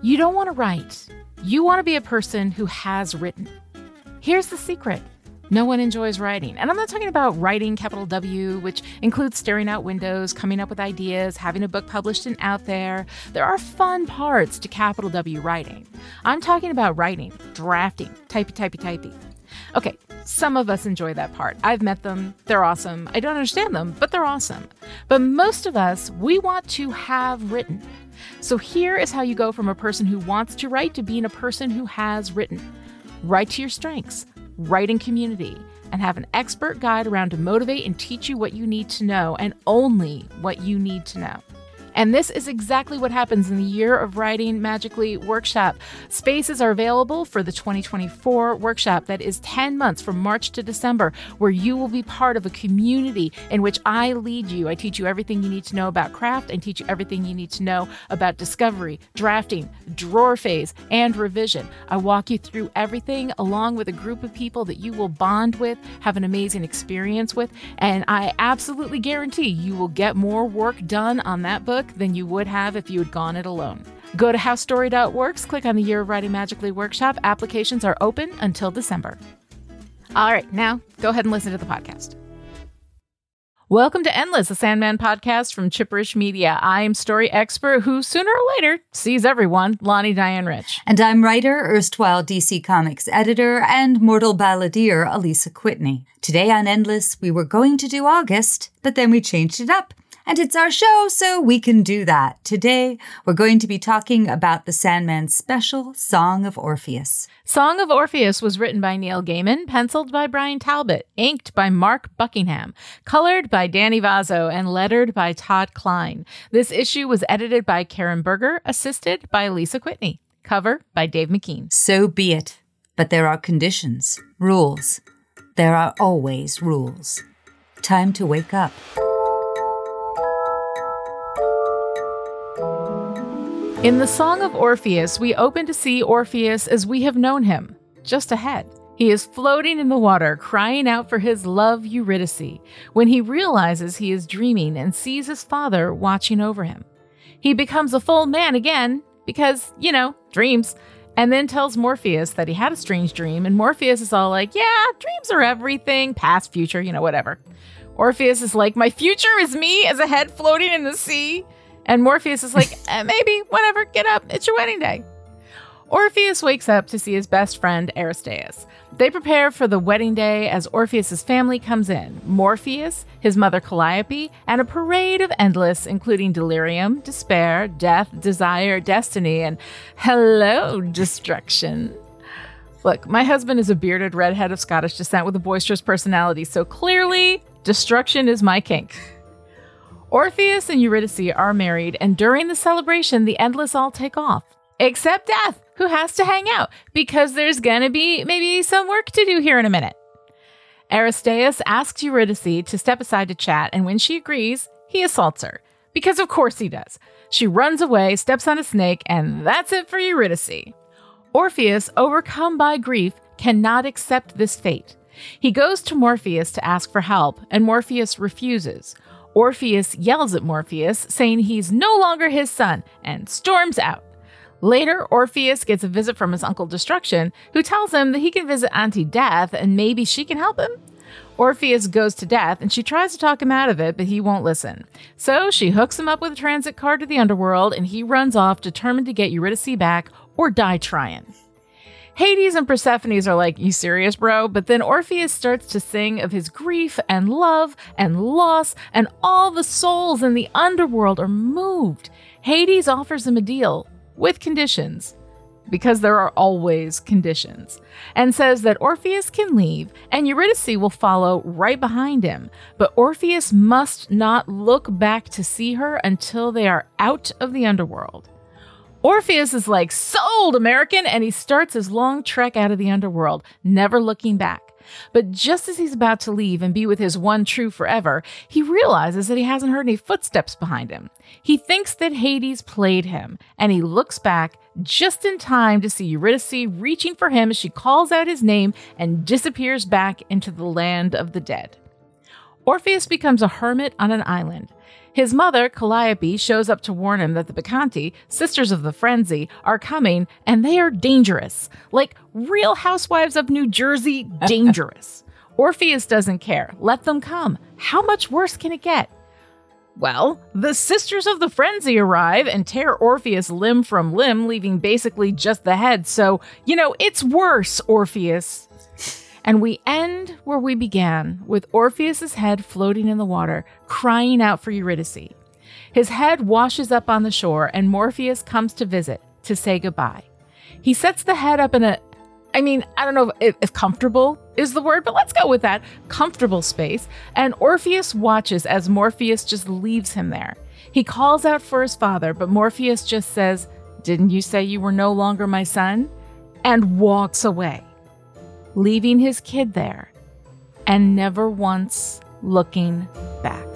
You don't want to write. You want to be a person who has written. Here's the secret no one enjoys writing. And I'm not talking about writing, capital W, which includes staring out windows, coming up with ideas, having a book published and out there. There are fun parts to capital W writing. I'm talking about writing, drafting, typey, typey, typey. Okay, some of us enjoy that part. I've met them, they're awesome. I don't understand them, but they're awesome. But most of us, we want to have written. So here is how you go from a person who wants to write to being a person who has written. Write to your strengths, write in community, and have an expert guide around to motivate and teach you what you need to know and only what you need to know. And this is exactly what happens in the Year of Writing Magically workshop. Spaces are available for the 2024 workshop that is 10 months from March to December, where you will be part of a community in which I lead you. I teach you everything you need to know about craft and teach you everything you need to know about discovery, drafting, drawer phase, and revision. I walk you through everything along with a group of people that you will bond with, have an amazing experience with, and I absolutely guarantee you will get more work done on that book than you would have if you had gone it alone. Go to howstory.works, click on the Year of Writing Magically workshop. Applications are open until December. All right, now go ahead and listen to the podcast. Welcome to Endless, a Sandman podcast from Chipperish Media. I'm story expert who sooner or later sees everyone, Lani Diane Rich. And I'm writer, erstwhile DC Comics editor, and mortal balladeer, Alisa Kwitney. Today on Endless, we were going to do August, but then we changed it up and it's our show, so we can do that. Today, we're going to be talking about the Sandman special, Song of Orpheus. Song of Orpheus was written by Neil Gaiman, penciled by Bryan Talbot, inked by Mark Buckingham, colored by Danny Vozzo, and lettered by Todd Klein. This issue was edited by Karen Berger, assisted by Lisa Kwitney. Cover by Dave McKean. So be it. But there are conditions, rules. There are always rules. Time to wake up. In the Song of Orpheus, we open to see Orpheus as we have known him, just ahead. He is floating in the water, crying out for his love Eurydice, when he realizes he is dreaming and sees his father watching over him. He becomes a full man again, because, you know, dreams, and then tells Morpheus that he had a strange dream, and Morpheus is all like, yeah, dreams are everything, past, future, you know, whatever. Orpheus is like, my future is me as a head floating in the sea. And Morpheus is like, eh, maybe, whatever, get up, it's your wedding day. Orpheus wakes up to see his best friend Aristeus. They prepare for the wedding day as Orpheus's family comes in Morpheus, his mother Calliope, and a parade of endless, including delirium, despair, death, desire, destiny, and hello, destruction. Look, my husband is a bearded redhead of Scottish descent with a boisterous personality, so clearly, destruction is my kink. Orpheus and Eurydice are married, and during the celebration, the Endless all take off, except Death, who has to hang out because there's gonna be maybe some work to do here in a minute. Aristeus asks Eurydice to step aside to chat, and when she agrees, he assaults her. Because of course he does. She runs away, steps on a snake, and that's it for Eurydice. Orpheus, overcome by grief, cannot accept this fate. He goes to Morpheus to ask for help, and Morpheus refuses. Orpheus yells at Morpheus, saying he's no longer his son, and storms out. Later, Orpheus gets a visit from his uncle Destruction, who tells him that he can visit Auntie Death and maybe she can help him. Orpheus goes to Death and she tries to talk him out of it, but he won't listen. So she hooks him up with a transit card to the underworld and he runs off, determined to get Eurydice back or die trying. Hades and Persephone's are like, You serious, bro? But then Orpheus starts to sing of his grief and love and loss, and all the souls in the underworld are moved. Hades offers him a deal with conditions, because there are always conditions, and says that Orpheus can leave and Eurydice will follow right behind him. But Orpheus must not look back to see her until they are out of the underworld. Orpheus is like, sold, American, and he starts his long trek out of the underworld, never looking back. But just as he's about to leave and be with his one true forever, he realizes that he hasn't heard any footsteps behind him. He thinks that Hades played him, and he looks back just in time to see Eurydice reaching for him as she calls out his name and disappears back into the land of the dead. Orpheus becomes a hermit on an island. His mother, Calliope, shows up to warn him that the Bacchanti, sisters of the frenzy, are coming and they are dangerous. Like real housewives of New Jersey, dangerous. Orpheus doesn't care. Let them come. How much worse can it get? Well, the sisters of the frenzy arrive and tear Orpheus limb from limb, leaving basically just the head. So, you know, it's worse, Orpheus. And we end where we began, with Orpheus's head floating in the water, crying out for Eurydice. His head washes up on the shore, and Morpheus comes to visit to say goodbye. He sets the head up in a I mean, I don't know if, if, comfortable is the word, but let's go with that comfortable space. And Orpheus watches as Morpheus just leaves him there. He calls out for his father, but Morpheus just says, Didn't you say you were no longer my son? And walks away, leaving his kid there and never once looking back.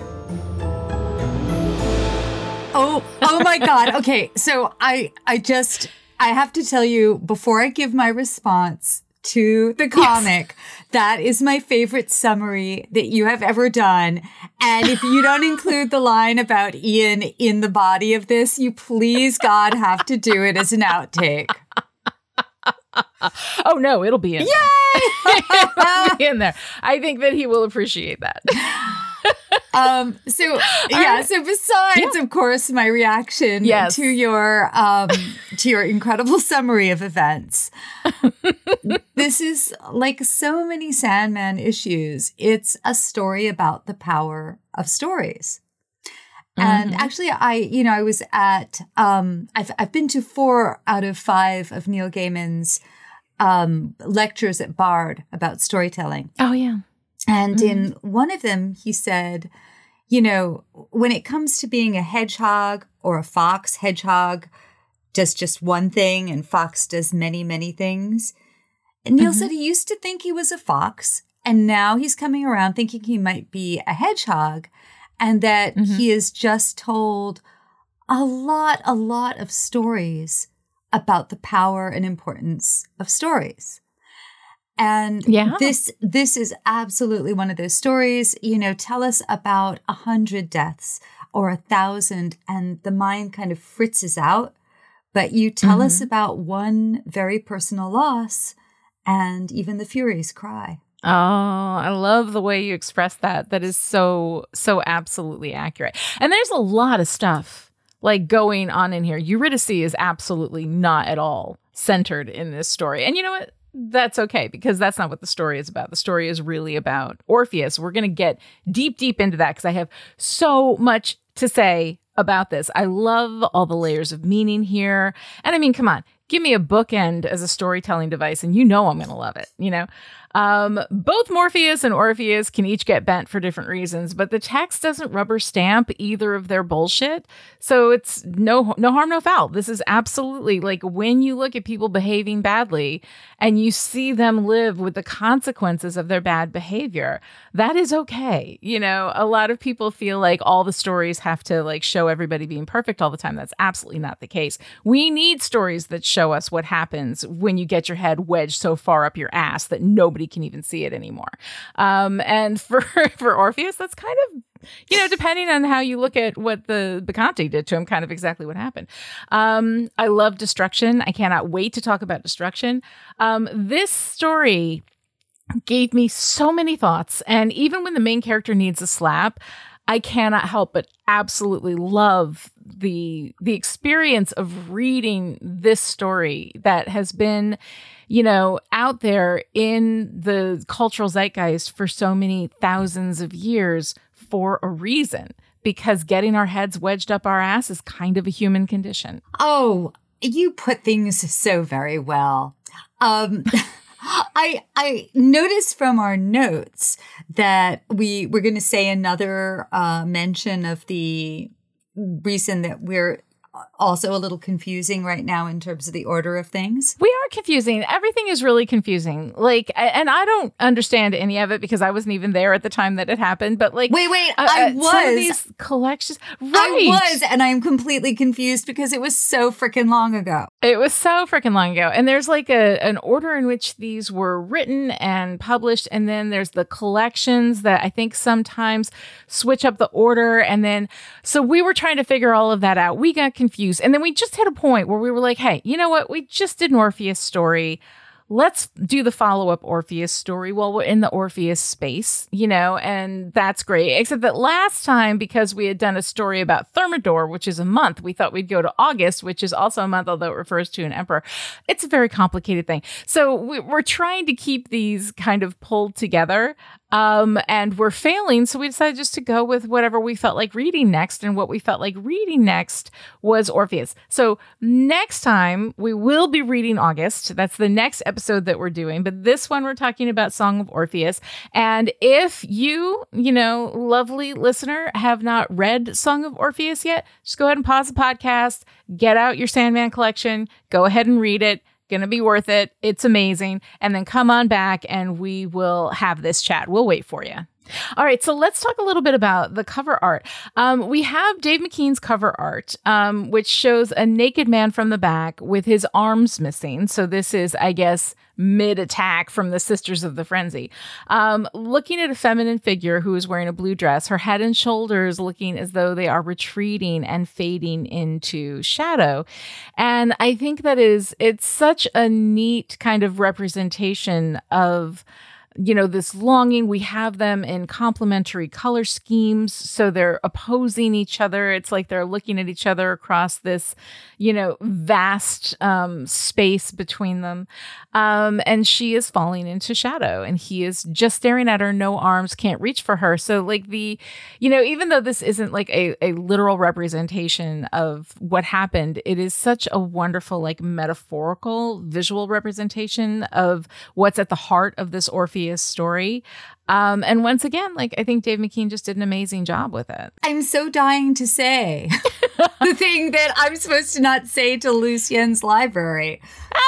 Oh, oh my God. Okay. So I, I just, I have to tell you before I give my response to the comic, yes. that is my favorite summary that you have ever done. And if you don't include the line about Ian in the body of this, you please, God, have to do it as an outtake. oh no, it'll be in. Yay! it'll be in there. I think that he will appreciate that um, so yeah, so besides, yeah. of course, my reaction yes. to your um, to your incredible summary of events, this is like so many Sandman issues. It's a story about the power of stories. Mm-hmm. And actually, I, you know, I was at, um, I've, I've been to four out of five of Neil Gaiman's um, lectures at Bard about storytelling. Oh, yeah. And mm-hmm. in one of them, he said, you know, when it comes to being a hedgehog or a fox, hedgehog does just one thing and fox does many, many things. And Neil mm-hmm. said he used to think he was a fox and now he's coming around thinking he might be a hedgehog and that mm-hmm. he has just told a lot, a lot of stories about the power and importance of stories. And yeah. this this is absolutely one of those stories. You know, tell us about a hundred deaths or a thousand, and the mind kind of fritzes out. But you tell mm-hmm. us about one very personal loss, and even the Furies cry. Oh, I love the way you express that. That is so, so absolutely accurate. And there's a lot of stuff like going on in here. Eurydice is absolutely not at all centered in this story. And you know what? that's okay because that's not what the story is about. The story is really about Orpheus. We're going to get deep, deep into that because I have so much to say about this. I love all the layers of meaning here. And I mean, come on, give me a bookend as a storytelling device, and you know I'm going to love it, you know? Um, both Morpheus and Orpheus can each get bent for different reasons, but the text doesn't rubber stamp either of their bullshit. So it's no no harm, no foul. This is absolutely like when you look at people behaving badly and you see them live with the consequences of their bad behavior, that is okay. You know, a lot of people feel like all the stories have to like show everybody being perfect all the time. That's absolutely not the case. We need stories that show us what happens when you get your head wedged so far up your ass that nobody nobody can even see it anymore. Um, and for for Orpheus, that's kind of you know, depending on how you look at what the Bacchante did to him, kind of exactly what happened. Um, I love destruction. I cannot wait to talk about destruction. Um, this story gave me so many thoughts, and even when the main character needs a slap, I cannot help but absolutely love the the experience of reading this story that has been you know, out there in the cultural zeitgeist for so many thousands of years for a reason because getting our heads wedged up our ass is kind of a human condition. Oh, you put things so very well. Um, I I noticed from our notes that we we're going to say another uh, mention of the reason that we're also a little confusing right now in terms of the order of things. We are confusing. Everything is really confusing. Like, and I don't understand any of it because I wasn't even there at the time that it happened. But like, wait, wait, uh, I was. Some of these collections, right? I was, and I'm completely confused because it was so freaking long ago. It was so freaking long ago. And there's like a an order in which these were written and published, and then there's the collections that I think sometimes switch up the order, and then so we were trying to figure all of that out. We got confused. And then we just hit a point where we were like, hey, you know what? We just did an Orpheus story let's do the follow up Orpheus story while we're in the Orpheus space, you know, and that's great. Except that last time, because we had done a story about Thermidor, which is a month, we thought we'd go to August, which is also a month, although it refers to an emperor. It's a very complicated thing. So we, are trying to keep these kind of pulled together. Um, and we're failing. So we decided just to go with whatever we felt like reading next. And what we felt like reading next was Orpheus. So next time we will be reading August. That's the next episode that we're doing. But this one we're talking about Song of Orpheus. And if you, you know, lovely listener, have not read Song of Orpheus yet, just go ahead and pause the podcast, get out your Sandman collection, go ahead and read it Gonna be worth it. It's amazing. And then come on back and we will have this chat. We'll wait for you. All right, so let's talk a little bit about the cover art. Um, we have Dave McKean's cover art, um, which shows a naked man from the back with his arms missing. So this is, I guess, mid attack from the Sisters of the Frenzy. Um, looking at a feminine figure who is wearing a blue dress, her head and shoulders looking as though they are retreating and fading into shadow. And I think that is, it's such a neat kind of representation of you know, this longing. We have them in complementary color schemes. So they're opposing each other. It's like they're looking at each other across this, you know, vast um, space between them. Um, and she is falling into shadow and he is just staring at her, no arms, can't reach for her. So, like, the, you know, even though this isn't like a, a literal representation of what happened, it is such a wonderful, like, metaphorical visual representation of what's at the heart of this Orpheus story. Um, and once again, like I think Dave McKean just did an amazing job with it. I'm so dying to say the thing that I'm supposed to not say to Lucien's library.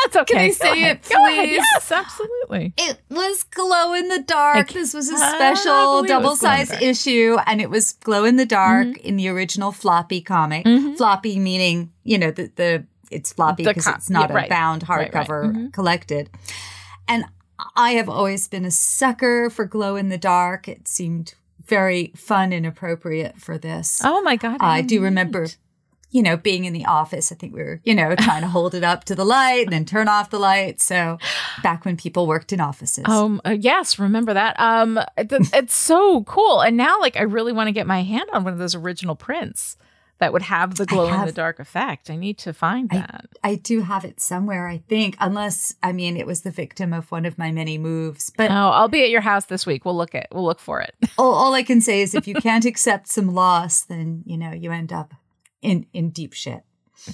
That's okay. Can I say ahead. it, please? Yes, absolutely. It was glow in the dark. This was a special double size issue, and it was glow in the dark mm-hmm. in the original floppy comic. Mm-hmm. Floppy meaning, you know, the the it's floppy because it's not yeah, right. a bound hardcover right, right. Mm-hmm. collected. And I have always been a sucker for glow in the dark. It seemed very fun and appropriate for this. Oh my God. I do remember, you know, being in the office. I think we were, you know, trying to hold it up to the light and then turn off the light. So back when people worked in offices. Um, uh, yes, remember that. Um, it's, it's so cool. And now, like, I really want to get my hand on one of those original prints that would have the glow have, in the dark effect. I need to find that. I, I, do have it somewhere, I think, unless I mean it was the victim of one of my many moves. But oh, I'll be at your house this week. We'll look at we'll look for it. all, all I can say is if you can't accept some loss, then you know you end up in in deep shit.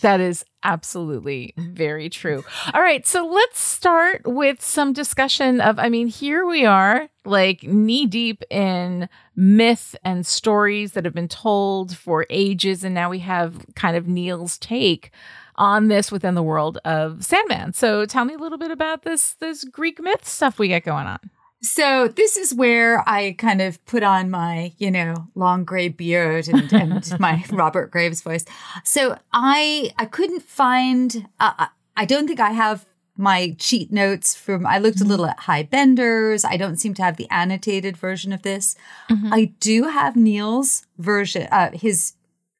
That is absolutely very true. All right, so let's start with some discussion of I mean, here we are, like knee deep in myth and stories that have been told for ages and now we have kind of Neil's take on this within the world of Sandman. So tell me a little bit about this this Greek myth stuff we get going on. So this is where I kind of put on my, you know, long gray beard and, and my Robert Graves voice. So I I couldn't find. Uh, I don't think I have my cheat notes from. I looked a little at Hy Bender's. I don't seem to have the annotated version of this. Mm-hmm. I do have Neil's version. Uh, his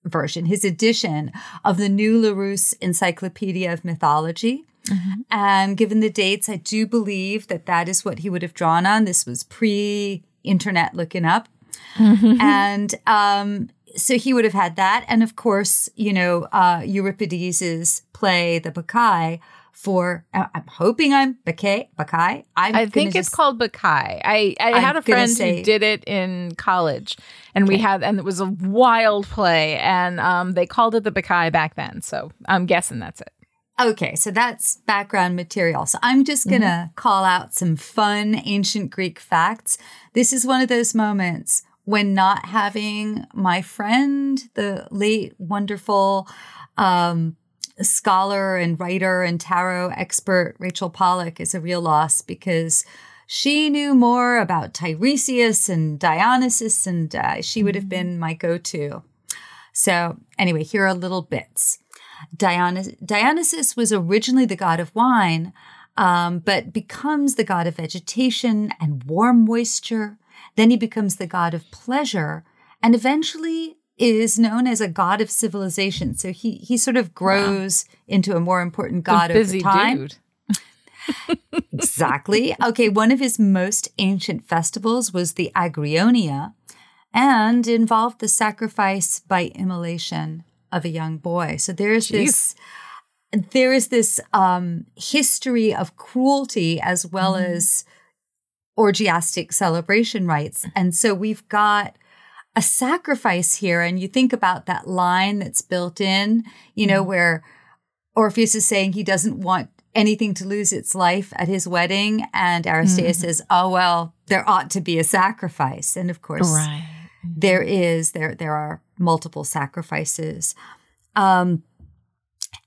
version, his edition of the New Larousse Encyclopedia of Mythology. Mm-hmm. And given the dates, I do believe that that is what he would have drawn on. This was pre internet looking up. Mm-hmm. And um, so he would have had that. And of course, you know, uh, Euripides's play, The Bacchae, for uh, I'm hoping I'm Bacchae. Bacchae. I'm i think it's called Bacchae. I, I had a friend say, who did it in college, and okay. we had and it was a wild play, and um, they called it the Bacchae back then. So I'm guessing that's it. Okay, so that's background material. So I'm just going to mm-hmm. call out some fun ancient Greek facts. This is one of those moments when not having my friend, the late, wonderful Um, scholar and writer and tarot expert Rachel Pollack is a real loss because she knew more about Tiresias and Dionysus, and uh, she would have been my go to. So, anyway, here are little bits. Dionys- Dionysus was originally the god of wine, um, but becomes the god of vegetation and warm moisture. Then he becomes the god of pleasure, and eventually is known as a god of civilization. So he he sort of grows wow. into a more important god over time. Dude. exactly. Okay, one of his most ancient festivals was the Agrionia and involved the sacrifice by immolation of a young boy. So there's Jeez. this there is this um, history of cruelty as well mm. as orgiastic celebration rites. And so we've got a sacrifice here. And you think about that line that's built in, you know, mm-hmm. where Orpheus is saying he doesn't want anything to lose its life at his wedding. And Aristeia mm-hmm. says, oh, well, there ought to be a sacrifice. And of course, right. There is, there, there are multiple sacrifices. Um,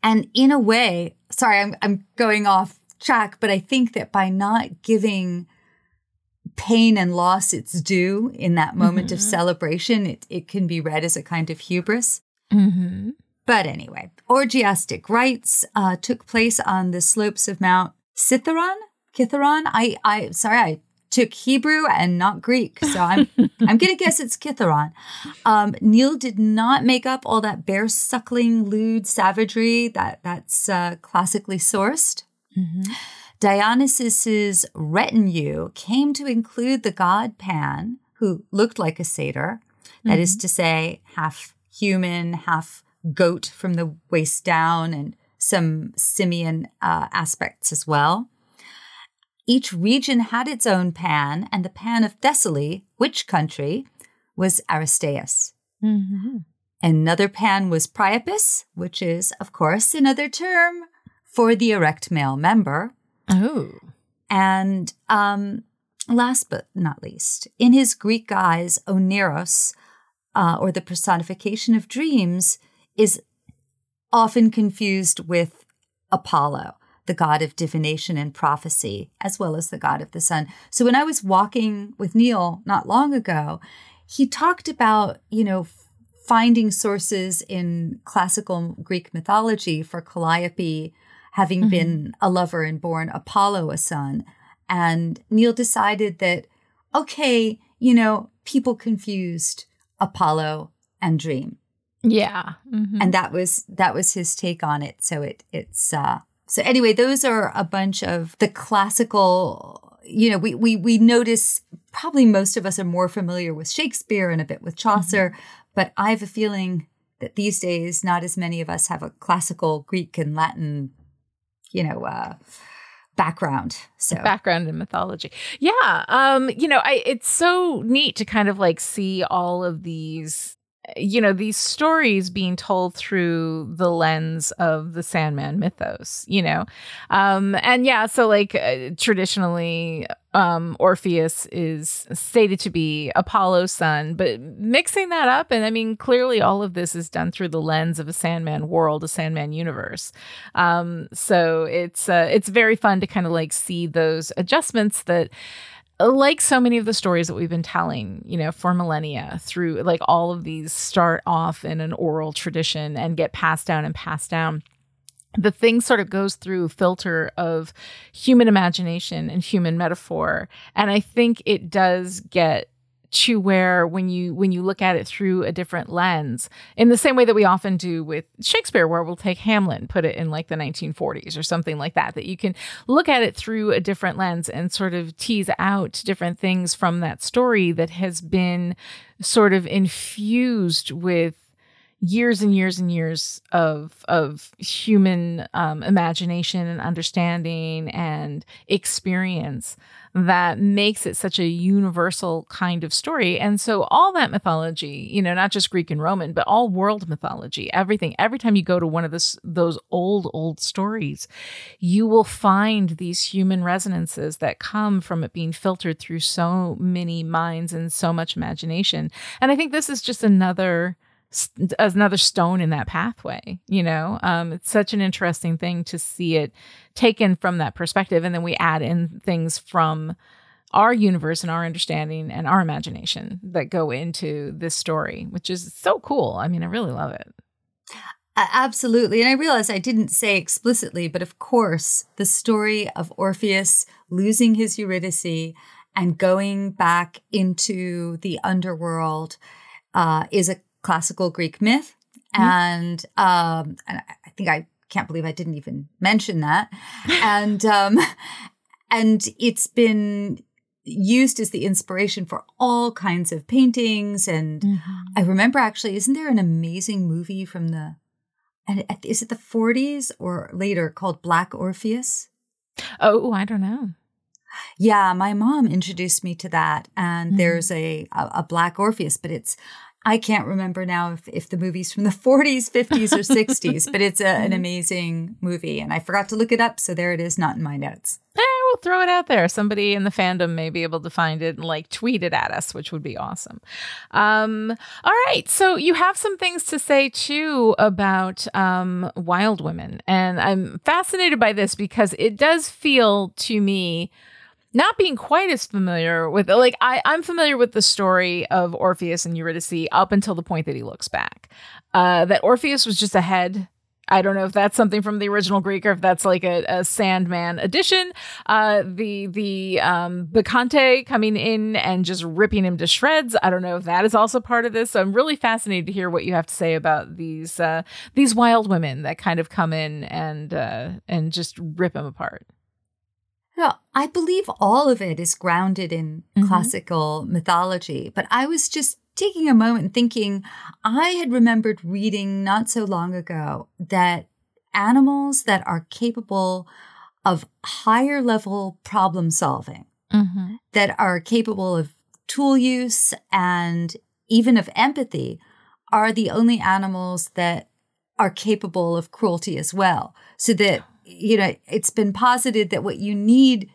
and in a way, sorry, I'm, I'm going off track, but I think that by not giving pain and loss its due in that moment mm-hmm. of celebration, it, it can be read as a kind of hubris. Mm-hmm. But anyway, orgiastic rites uh, took place on the slopes of Mount Citharon. Kitharon. I, I, sorry, I took Hebrew and not Greek, so I'm, I'm gonna guess it's Kitharon. Um, Neil did not make up all that bear suckling, lewd savagery that that's uh, classically sourced. Mm-hmm. Dionysus's retinue came to include the god Pan, who looked like a satyr, mm-hmm. that is mm-hmm. to say, half human, half goat from the waist down, and some simian uh, aspects as well. Each region had its own Pan, and the Pan of Thessaly, which country, was Aristeus. Mm-hmm. Another Pan was Priapus, which is, of course, another term for the erect male member. Oh. And um, last but not least, in his Greek guise, Oneiros, uh, or the personification of dreams, is often confused with Apollo, the god of divination and prophecy, as well as the god of the sun. So when I was walking with Neil not long ago, he talked about, you know, finding sources in classical Greek mythology for Calliope having mm-hmm. been a lover and born Apollo a son. And Neil decided that, okay, you know, people confused Apollo and Dream. Yeah. Mm-hmm. And that was that was his take on it. So it it's uh so anyway, those are a bunch of the classical, you know, we we we notice probably most of us are more familiar with Shakespeare and a bit with Chaucer, mm-hmm. but I have a feeling that these days not as many of us have a classical Greek and Latin you know, uh, background. So background in mythology. Yeah. Um, you know, I it's so neat to kind of like see all of these you know these stories being told through the lens of the sandman mythos you know? Um and yeah so like uh, traditionally um orpheus is stated to be apollo's son but mixing that up and i mean clearly all of this is done through the lens of a sandman world a sandman universe. Um so it's uh, it's very fun to kind of like see those adjustments that like so many of the stories that we've been telling, you know, for millennia through like all of these start off in an oral tradition and get passed down and passed down. The thing sort of goes through filter of human imagination and human metaphor. And I think it does get to where when you when you look at it through a different lens in the same way that we often do with Shakespeare where we'll take Hamlet and put it in like the 1940s or something like that that you can look at it through a different lens and sort of tease out different things from that story that has been sort of infused with years and years and years of of human um, imagination and understanding and experience that makes it such a universal kind of story. And so all that mythology, you know, not just Greek and Roman, but all world mythology, everything, every time you go to one of this, those old, old stories, you will find these human resonances that come from it being filtered through so many minds and so much imagination. And I think this is just another another stone in that pathway you know? Um, it's such an interesting thing to see it taken from that perspective and then we add in things from our universe and our understanding and our imagination that go into this story which is so cool. I mean i really love it. Absolutely. And I realize I didn't say explicitly, but of course, the story of Orpheus losing his Eurydice and going back into the underworld uh, is a classical Greek myth. Mm-hmm. And, um, and I think I can't believe I didn't even mention that. and, um, and it's been used as the inspiration for all kinds of paintings. And mm-hmm. I remember actually, isn't there an amazing movie from the, and is it the 40s or later called Black Orpheus? Oh, I don't know. Yeah, my mom introduced me to that, and mm-hmm. there's a, a, a Black Orpheus, but it's I can't remember now if, if the movie's from the 40s, 50s, or 60s, but it's a, an mm-hmm. amazing movie. And I forgot to look it up. So there it is, not in my notes. Eh, we'll throw it out there. Somebody in the fandom may be able to find it and like tweet it at us, which would be awesome. Um, all right. So you have some things to say too about um, Wild Women. And I'm fascinated by this because it does feel to me not being quite as familiar with like I, I'm familiar with the story of Orpheus and Eurydice up until the point that he looks back. Uh, that Orpheus was just ahead. I don't know if that's something from the original Greek or if that's like a, a Sandman addition. Uh, the the um, Bacchante coming in and just ripping him to shreds. I don't know if that is also part of this. So I'm really fascinated to hear what you have to say about these uh, these wild women that kind of come in and uh, and just rip him apart. Yeah, I believe all of it is grounded in mm-hmm. classical mythology, but I was just taking a moment and thinking I had remembered reading not so long ago that animals that are capable of higher level problem solving, mm-hmm. that are capable of tool use and even of empathy, are the only animals that are capable of cruelty as well. So that you know, it's been posited that what you need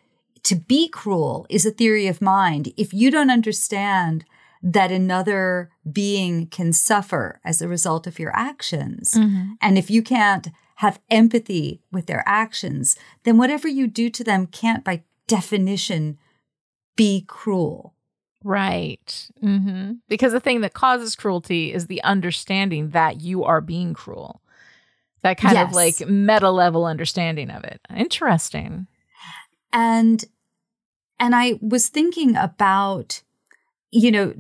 to be cruel is a theory of mind. If you don't understand that another being can suffer as a result of your actions, mm-hmm. and if you can't have empathy with their actions, then whatever you do to them can't, by definition, be cruel. Right. Mm-hmm. Because the thing that causes cruelty is the understanding that you are being cruel that kind yes. of like meta level understanding of it. Interesting. And and I was thinking about you know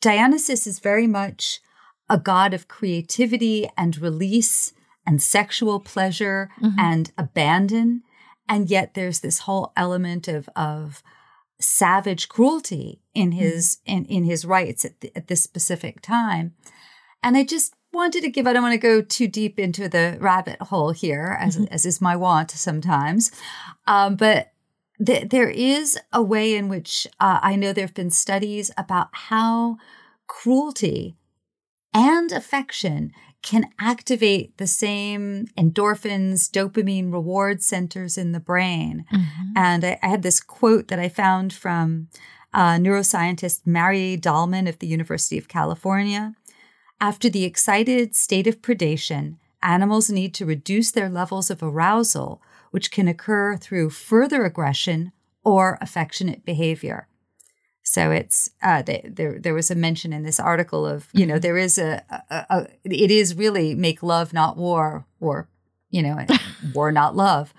Dionysus is very much a god of creativity and release and sexual pleasure mm-hmm. and abandon and yet there's this whole element of of savage cruelty in mm-hmm. his mm-hmm. in in his rites at, the, at this specific time and I just wanted to give, I don't want to go too deep into the rabbit hole here, as, mm-hmm. as is my wont sometimes. Um, but th- there is a way in which uh, I know there have been studies about how cruelty and affection can activate the same endorphins, dopamine reward centers in the brain. Mm-hmm. And I, I, had this quote that I found from uh, neuroscientist Mary Dallman of the University of California. After the excited state of predation, animals need to reduce their levels of arousal, which can occur through further aggression or affectionate behavior. So it's uh, there. There was a mention in this article of you know mm-hmm. there is a, a, a it is really make love not war or you know war not love.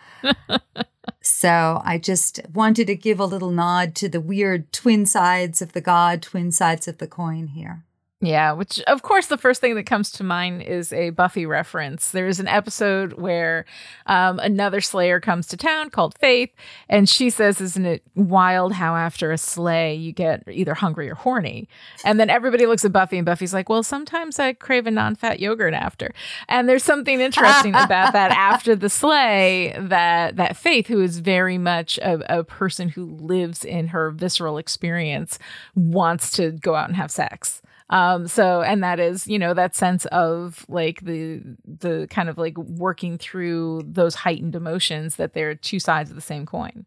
so I just wanted to give a little nod to the weird twin sides of the god, twin sides of the coin here. Yeah, which of course the first thing that comes to mind is a Buffy reference. There is an episode where um, another Slayer comes to town called Faith, and she says, "Isn't it wild how after a slay you get either hungry or horny?" And then everybody looks at Buffy, and Buffy's like, "Well, sometimes I crave a non-fat yogurt after." And there's something interesting about that after the slay that that Faith, who is very much a, a person who lives in her visceral experience, wants to go out and have sex. Um, so, and that is, you know, that sense of like the, the kind of like working through those heightened emotions that they're two sides of the same coin.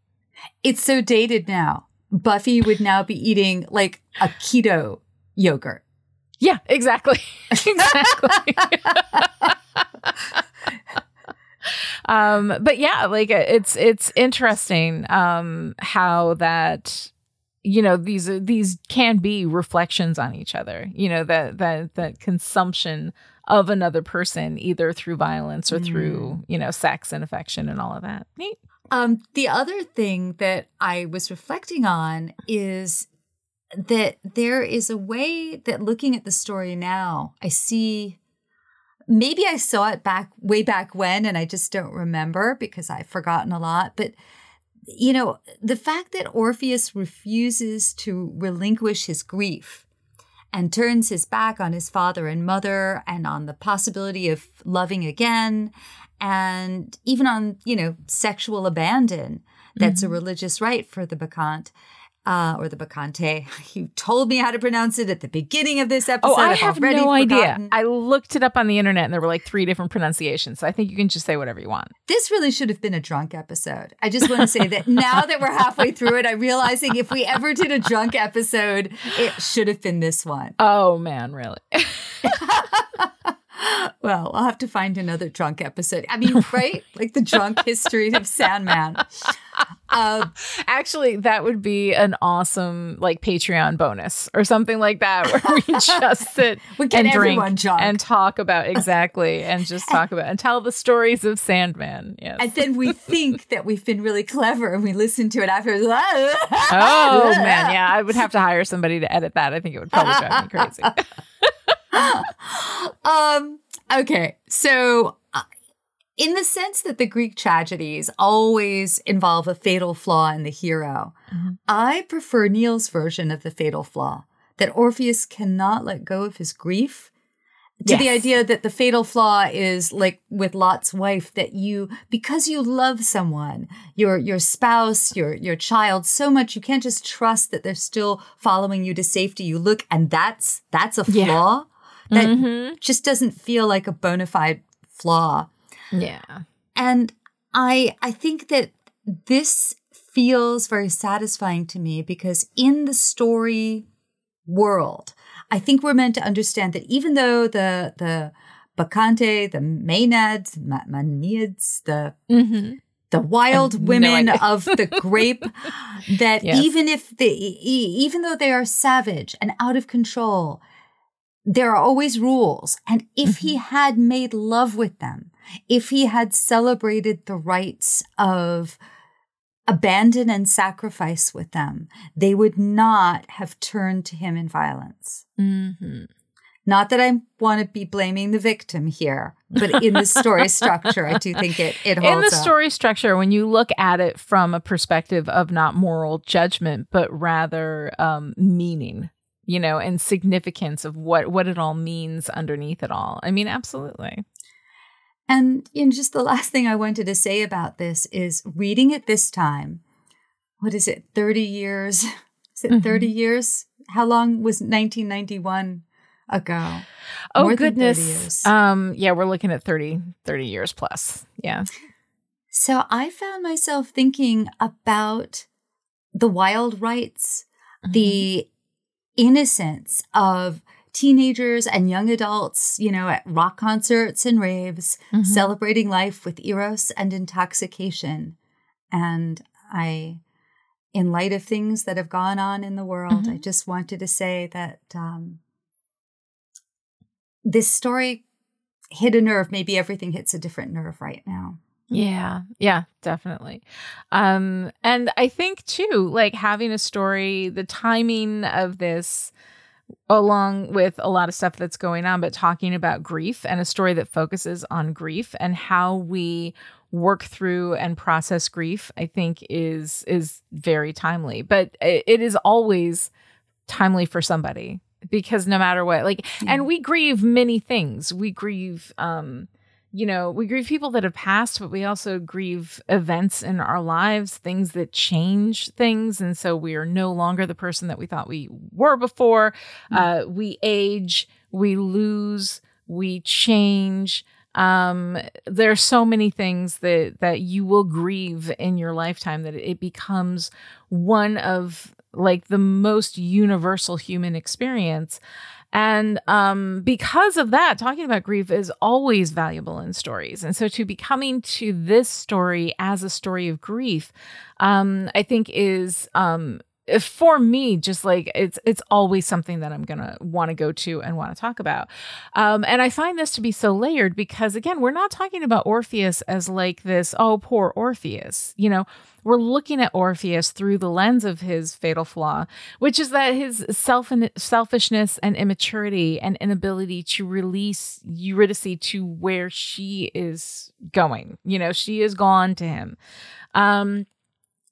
It's so dated now. Buffy would now be eating like a keto yogurt. Yeah, exactly. exactly. um but yeah, like it's it's interesting um how that you know these these can be reflections on each other you know that that that consumption of another person either through violence or mm. through you know sex and affection and all of that neat um the other thing that i was reflecting on is that there is a way that looking at the story now i see maybe i saw it back way back when and i just don't remember because i've forgotten a lot but you know, the fact that Orpheus refuses to relinquish his grief and turns his back on his father and mother and on the possibility of loving again and even on, you know, sexual abandon that's mm-hmm. a religious rite for the Bacchant uh, or the Bacchante. You told me how to pronounce it at the beginning of this episode. Oh, I I've have no forgotten. idea. I looked it up on the internet and there were like three different pronunciations. So I think you can just say whatever you want. This really should have been a drunk episode. I just want to say that now that we're halfway through it, I'm realizing if we ever did a drunk episode, it should have been this one. Oh, man, really? well, I'll have to find another drunk episode. I mean, right? like the drunk history of Sandman. Uh, Actually, that would be an awesome like Patreon bonus or something like that, where we just sit we and drink and talk about exactly and just talk about and tell the stories of Sandman. Yes, and then we think that we've been really clever and we listen to it afterwards. oh man, yeah, I would have to hire somebody to edit that. I think it would probably drive me crazy. um. Okay, so in the sense that the Greek tragedies always involve a fatal flaw in the hero, mm-hmm. I prefer Neil's version of the fatal flaw that Orpheus cannot let go of his grief. To yes. the idea that the fatal flaw is like with Lot's wife, that you, because you love someone, your your spouse, your your child so much, you can't just trust that they're still following you to safety. You look, and that's that's a flaw yeah. That mm-hmm. just doesn't feel like a bona fide flaw. Yeah. And I I think that this feels very satisfying to me because in the story world, I think we're meant to understand that even though the the Bacchante, the Maenads, Maenads, the mm-hmm. the wild women no of the grape, that yes. even if they even though they are savage and out of control, there are always rules. And if mm-hmm. he had made love with them, if he had celebrated the rites of abandon and sacrifice with them, they would not have turned to him in violence. Mm-hmm. Not that I want to be blaming the victim here, but in the story structure, I do think it it holds In the up. story structure, when you look at it from a perspective of not moral judgment, but rather um, meaning, you know, and significance of what what it all means underneath it all. I mean, absolutely. And you know, just the last thing I wanted to say about this is reading it this time. What is it? 30 years? Is it mm-hmm. 30 years? How long was 1991 ago? Oh More goodness. Um yeah, we're looking at 30 30 years plus. Yeah. So I found myself thinking about the wild rites, mm-hmm. the innocence of teenagers and young adults, you know, at rock concerts and raves, mm-hmm. celebrating life with eros and intoxication. And I, in light of things that have gone on in the world, mm-hmm. I just wanted to say that um, this story hit a nerve. Maybe everything hits a different nerve right now. Yeah, yeah, definitely. Um, and I think too, like having a story, the timing of this along with a lot of stuff that's going on, but talking about grief and a story that focuses on grief and how we work through and process grief, I think is is very timely. But it is always timely for somebody because no matter what, like, mm. and we grieve many things. We grieve um you know, we grieve people that have passed, but we also grieve events in our lives, things that change things. And so we are no longer the person that we thought we were before. Mm-hmm. Uh, we age, we lose, we change. Um, there are so many things that that you will grieve in your lifetime that it becomes one of like the most universal human experience. And um, because of that, talking about grief is always valuable in stories. And so to be coming to this story as a story of grief, um, I think is um, for me just like it's it's always something that i'm gonna want to go to and want to talk about. Um and i find this to be so layered because again we're not talking about orpheus as like this oh poor orpheus you know? We're looking at orpheus through the lens of his fatal flaw which is that his self and selfishness and immaturity and inability to release eurydice to where she is going you know? She is gone to him. Um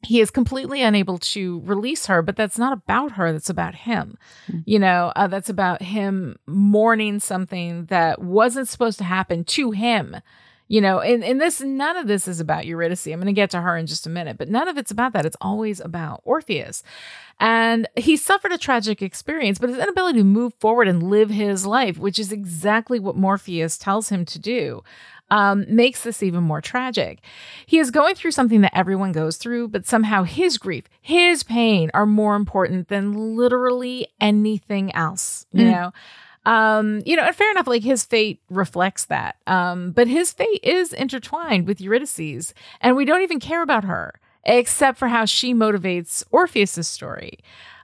he is completely unable to release her but that's not about her that's about him. Mm-hmm. you know uh, that's about him mourning something that wasn't supposed to happen to him. You know and, and this none of this is about eurydice. I'm going to get to her in just a minute but none of it's about that. It's always about orpheus. And he suffered a tragic experience but his inability to move forward and live his life which is exactly what morpheus tells him to do um, makes this even more tragic. He is going through something that everyone goes through, but somehow his grief, his pain are more important than literally anything else, you mm. know? Um, you know, and fair enough, like his fate reflects that. Um, but his fate is intertwined with Eurydice's, and we don't even care about her except for how she motivates Orpheus's story.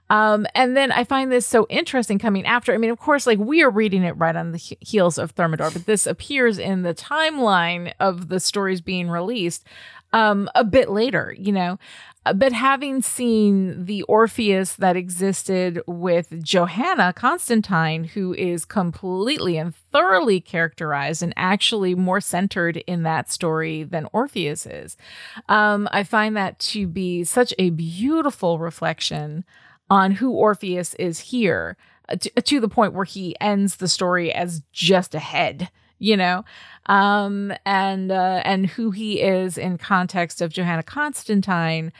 Um, and then I find this so interesting coming after. I mean, of course, like we are reading it right on the heels of Thermidor, but this appears in the timeline of the stories being released um, a bit later, you know. Uh, but having seen the Orpheus that existed with Johanna Constantine, who is completely and thoroughly characterized and actually more centered in that story than Orpheus is, um, I find that to be such a beautiful reflection on who Orpheus is here uh, to, to, the point where he ends the story as just a head, you know, um, and uh, and who he is in context of Johanna Constantine.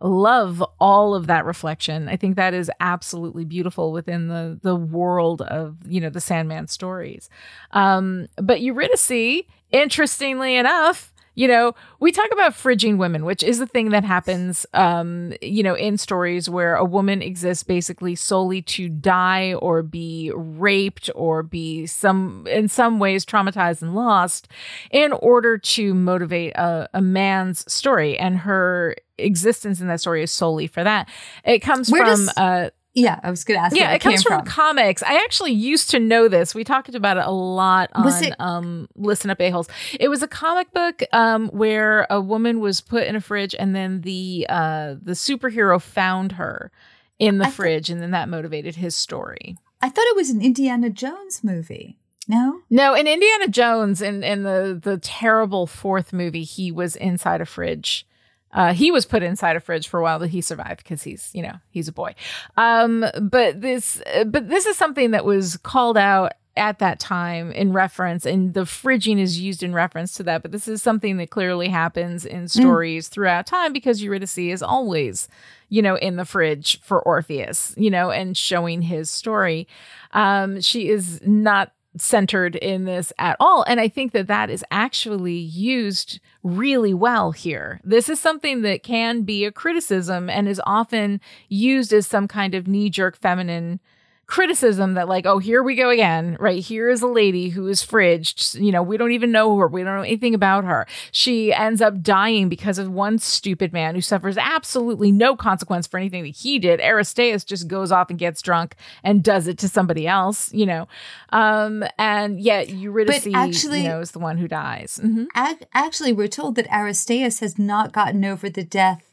Love all of that reflection. I think that is absolutely beautiful within the the world of you know the Sandman stories. Um, but Eurydice, interestingly enough, you know, we talk about fridging women, which is a thing that happens, um, you know, in stories where a woman exists basically solely to die or be raped or be some, in some ways, traumatized and lost in order to motivate a, a man's story. And her existence in that story is solely for that. It comes Where from, does- uh, yeah, I was going to ask. Yeah, it comes from, from, comics. I actually used to know this. We talked about it a lot on it- um, Listen Up A-Holes. It was a comic book um, where a woman was put in a fridge, and then the uh, the superhero found her in the I fridge, th- and then that motivated his story. I thought it was an Indiana Jones movie. No, no. In Indiana Jones, in in the the terrible fourth movie, he was inside a fridge uh, he was put inside a fridge for a while, but he survived because he's, you know, he's a boy. Um, but this, but this is something that was called out at that time in reference, and the fridging is used in reference to that. But this is something that clearly happens in mm. stories mm. throughout time because Eurydice is always, you know, in the fridge for Orpheus, you know, and showing his story. Um, she is not centered in this at all. And I think that that is actually used really well here. This is something that can be a criticism and is often used as some kind of knee jerk feminine criticism that like oh here we go again right? Here is a lady who is fridged. You know we don't even know her. We don't know anything about her. She ends up dying because of one stupid man who suffers absolutely no consequence for anything that he did. Aristeus just goes off and gets drunk and does it to somebody else you know? Um and yet eurydice actually, you know is the one who dies. Mm-hmm. ac- actually we're told that aristeus has not gotten over the death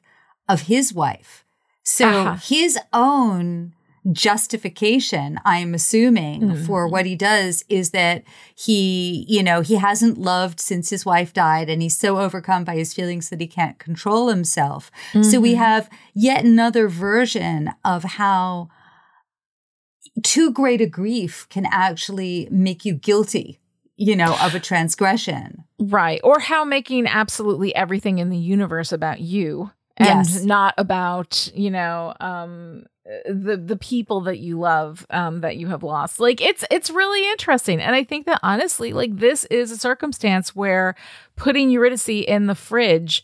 of his wife. So uh-huh. his own justification, I'm assuming, mm-hmm. for what he does is that he, you know, he hasn't loved since his wife died and he's so overcome by his feelings that he can't control himself. Mm-hmm. So we mm-hmm. have yet another version of how too great a grief can actually make you guilty you know, of a transgression. Right. Or how making absolutely everything in the universe about you and yes. not about, you know, um the the people that you love um that you have lost like it's it's really interesting and i think that honestly like this is a circumstance where putting eurydice in the fridge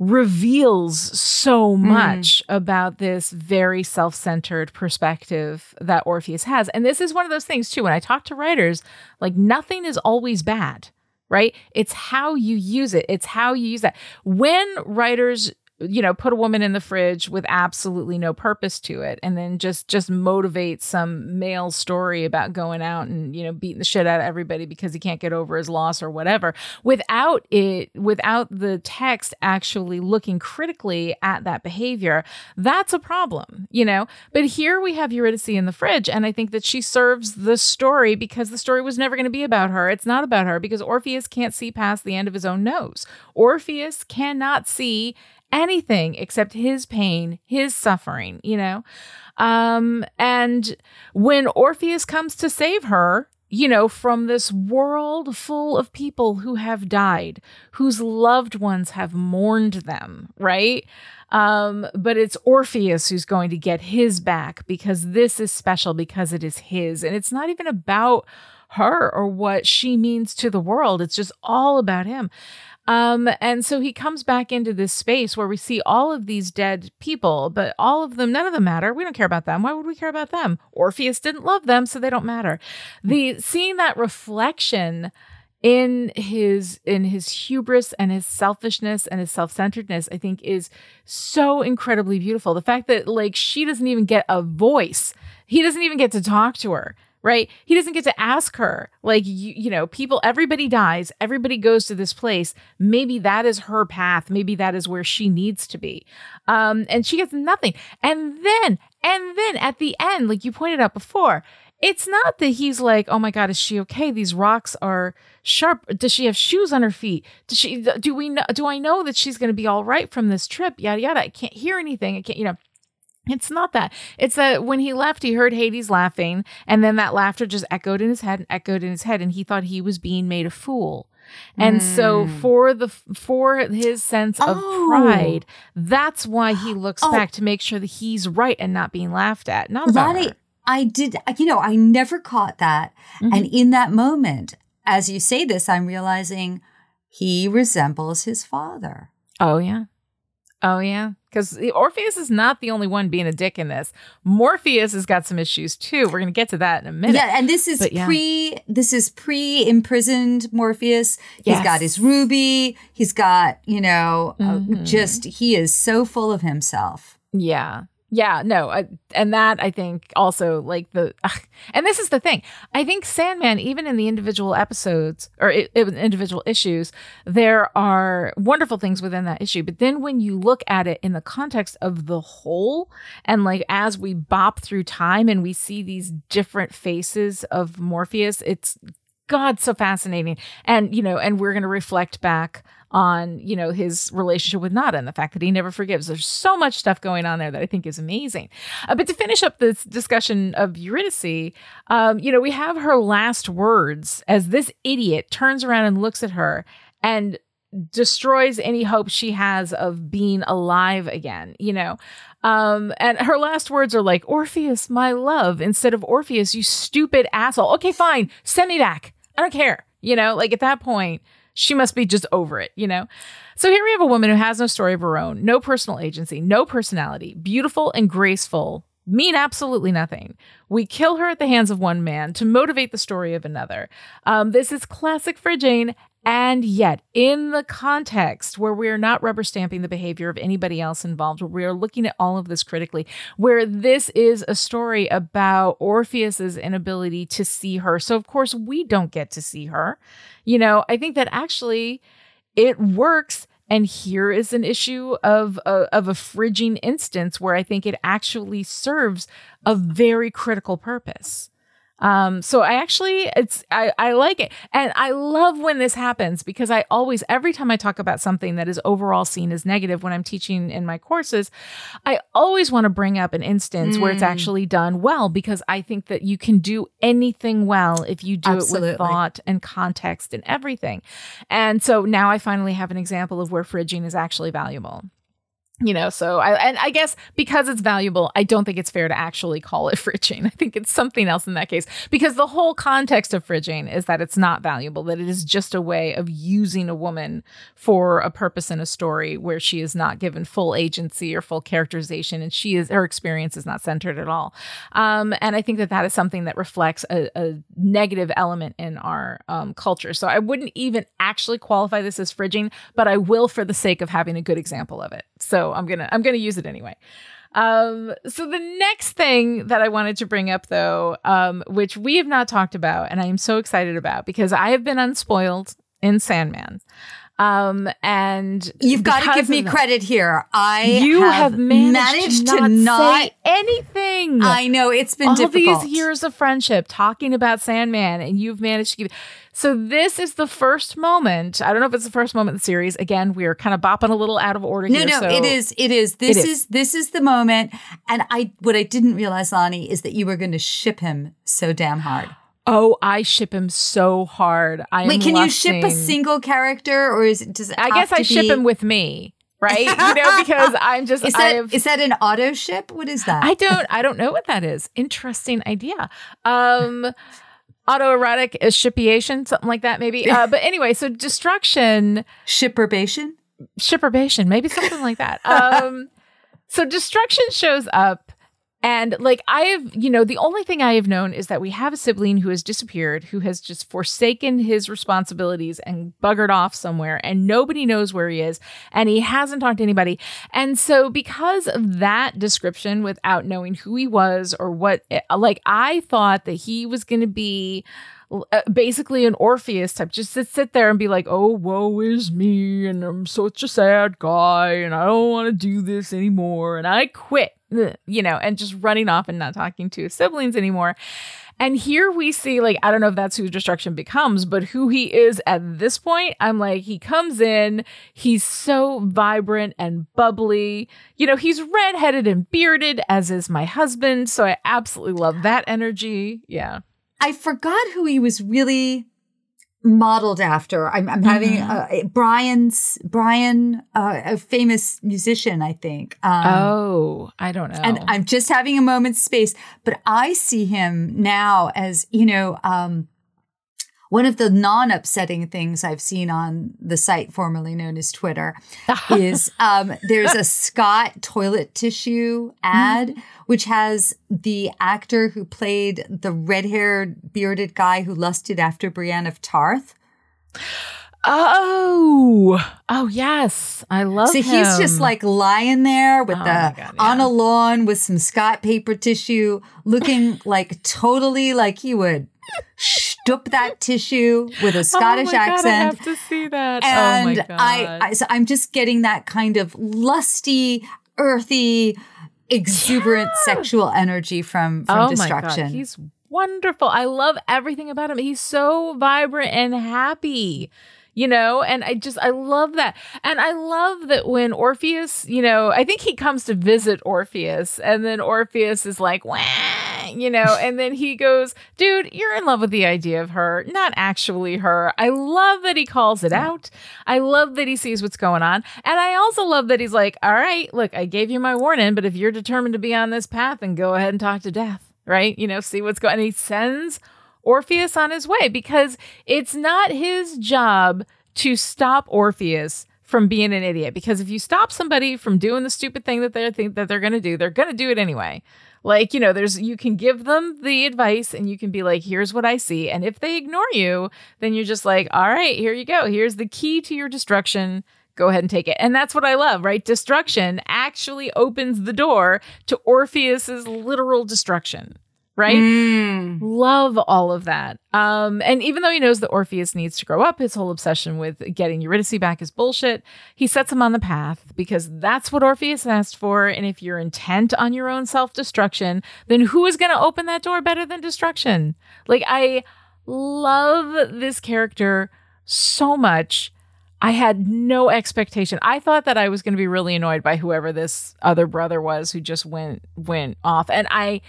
reveals so much mm. about this very self centered perspective that Orpheus has. And this is one of those things, too. When I talk to writers, like nothing is always bad, right? It's how you use it, it's how you use that. When writers you know put a woman in the fridge with absolutely no purpose to it and then just just motivate some male story about going out and you know beating the shit out of everybody because he can't get over his loss or whatever without it without the text actually looking critically at that behavior that's a problem you know? But here we have Eurydice in the fridge and I think that she serves the story because the story was never going to be about her. It's not about her because Orpheus can't see past the end of his own nose. Orpheus cannot see anything except his pain, his suffering, you know? Um, and when Orpheus comes to save her, you know, from this world full of people who have died, whose loved ones have mourned them, right? Um, but it's Orpheus who's going to get his back because this is special because it is his. And it's not even about her or what she means to the world, it's just all about him. Um, and so he comes back into this space where we see all of these dead people, but all of them, none of them matter. We don't care about them. Why would we care about them? Orpheus didn't love them, so they don't matter. The seeing that reflection in his in his hubris and his selfishness and his self-centeredness i think is so incredibly beautiful the fact that like she doesn't even get a voice he doesn't even get to talk to her right? He doesn't get to ask her, like, you, you know, people, everybody dies, everybody goes to this place. Maybe that is her path. Maybe that is where she needs to be. Um, and she gets nothing. And then, and then at the end, like you pointed out before, it's not that he's like, oh my God, is she okay? These rocks are sharp. Does she have shoes on her feet? Does she, do we know, do I know that she's going to be all right from this trip? Yada, yada. I can't hear anything. I can't, you know, it's not that. It's that when he left, he heard Hades laughing, and then that laughter just echoed in his head and echoed in his head, and he thought he was being made a fool. And mm. so hmm. for the for his sense of oh. pride, that's why he looks oh. back to make sure that he's right and not being laughed at. Not about her. I did, you know, I never caught that. Mm-hmm. And in that moment, as you say this, I'm realizing he resembles his father. Oh yeah. Oh yeah, because Orpheus is not the only one being a dick in this. Morpheus has got some issues too. We're gonna get to that in a minute. Yeah, and this is but, pre. This is pre imprisoned Morpheus. He's yes. got his ruby. He's got you know, uh, mm-hmm. uh, just he is so full of himself. Yeah, yeah, no, I, and that I think also like the, ugh, and this is the thing. I think Sandman, even in the individual episodes or it, it, individual issues, there are wonderful things within that issue. But then when you look at it in the context of the whole, and like as we bop through time and we see these different faces of Morpheus, it's God so fascinating. And you know, and we're going to reflect back on, you know, his relationship with Nada and the fact that he never forgives. There's so much stuff going on there that I think is amazing. Uh, but to finish up this discussion of Eurydice, um, you know, we have her last words as this idiot turns around and looks at her and destroys any hope she has of being alive again, you know. Um, and her last words are like, Orpheus, my love, instead of Orpheus, you stupid asshole. Okay, fine, send me back. I don't care. You know, like at that point, she must be just over it, you know? So here we have a woman who has no story of her own, no personal agency, no personality, beautiful and graceful, mean absolutely nothing. We kill her at the hands of one man to motivate the story of another. Um, this is classic fridging, and yet, in the context where we are not rubber stamping the behavior of anybody else involved, where we are looking at all of this critically, where this is a story about Orpheus's inability to see her. So, of course, we don't get to see her. You know, I think that actually it works. And here is an issue of a, of a fridging instance where I think it actually serves a very critical purpose. Um, so I actually, it's, I, I like it. And I love when this happens because I always, every time I talk about something that is overall seen as negative when I'm teaching in my courses, I always want to bring up an instance mm. where it's mm. actually done well because I think that you can do anything well if you do Absolutely. it with thought and context and everything. And so now I finally have an example of where fridging is actually valuable. You know so i and i guess because it's valuable i don't think it's fair to actually call it fridging. I think it's something else in that case. Because the whole context of fridging is that it's not valuable that it is just a way of using a woman for a purpose in a story where she is not given full agency or full characterization and she is her experience is not centered at all. Um, and i think that that is something that reflects a, a negative element in our um, culture. So i wouldn't even actually qualify this as fridging but i will for the sake of having a good example of it so I'm gonna I'm gonna use it anyway. Um, so the next thing that I wanted to bring up though, um, which we have not talked about, and I am so excited about because I have been unspoiled in Sandman. Um, and you've got to give me that, credit here. I you have, have managed, managed, to, not, not say anything. I know it's been all difficult. these years of friendship talking about Sandman, and you've managed to keep. So this is the first moment. I don't know if it's the first moment in the series. Again, we are kind of bopping a little out of order no, here. No, no, so it is. It is. This it is. is. this is the moment. And I what I didn't realize, Lani, is that you were going to ship him so damn hard. Oh, I ship him so hard. I Wait, can lusting. you ship a single character, or is it does it? I guess I be... ship him with me, right? you know, because I'm just. Is that, have, is that an auto ship? What is that? I don't. I don't know what that is. Interesting idea. Um autoerotic shipiation, something like that, maybe. Uh, but anyway, so destruction, shipperbation, shipperbation, maybe something like that. Um, so destruction shows up and like I have, you know, the only thing I have known is that we have a sibling who has disappeared, who has just forsaken his responsibilities and buggered off somewhere, and nobody knows where he is, and he hasn't talked to anybody. And so, because of that description, without knowing who he was or what, like, I thought that he was going to be uh, basically an Orpheus type, just to sit there and be like, "Oh, woe is me, and I'm such a sad guy, and I don't want to do this anymore, and I quit." you know, and just running off and not talking to his siblings anymore. And here we see, like, I don't know if that's who Destruction becomes, but who he is at this point, I'm like, he comes in, he's so vibrant and bubbly. You know, he's redheaded and bearded, as is my husband. So I absolutely love that energy. Yeah. I forgot who he was really modeled after. I'm, I'm having mm-hmm. uh, Brian's Brian, uh, a famous musician, I think. Um, oh, I don't know. And I'm just having a moment's space, but I see him now as you know. Um, one of the non-upsetting things I've seen on the site formerly known as Twitter is um, there's a Scott toilet tissue ad, mm-hmm. which has the actor who played the red-haired, bearded guy who lusted after Brienne of Tarth. Oh, oh yes, I love. It. So him. he's just like lying there with oh the God, yeah. on a lawn with some Scott paper tissue, looking like totally like he would stup that tissue with a oh Scottish oh accent. God, I have to see that. Oh and oh I, I, so I'm just getting that kind of lusty, earthy, exuberant yeah. sexual energy from from oh destruction. My God. He's wonderful. I love everything about him. He's so vibrant and happy you know and i just i love that. And i love that when orpheus you know i think he comes to visit orpheus and then orpheus is like Wah! you know and then he goes dude you're in love with the idea of her not actually her. I love that he calls it out. I love that he sees what's going on. And i also love that he's like all right look i gave you my warning but if you're determined to be on this path then go ahead and talk to death right? You know see what's going and he sends Orpheus on his way because it's not his job to stop Orpheus from being an idiot because if you stop somebody from doing the stupid thing that they think that they're going to do, they're going to do it anyway. Like, you know, there's you can give them the advice and you can be like, here's what I see. And if they ignore you, then you're just like, all right, here you go. Here's the key to your destruction. Go ahead and take it. And that's what I love, right? Destruction actually opens the door to Orpheus's literal destruction right? Mm. Love all of that. Um, and even though he knows that Orpheus needs to grow up, his whole obsession with getting Eurydice back is bullshit. He sets him on the path because that's what Orpheus asked for. And if you're intent on your own self destruction, then who is going to open that door better than destruction? Like, I love this character so much. I had no expectation. I thought that I was going to be really annoyed by whoever this other brother was who just went went off. And I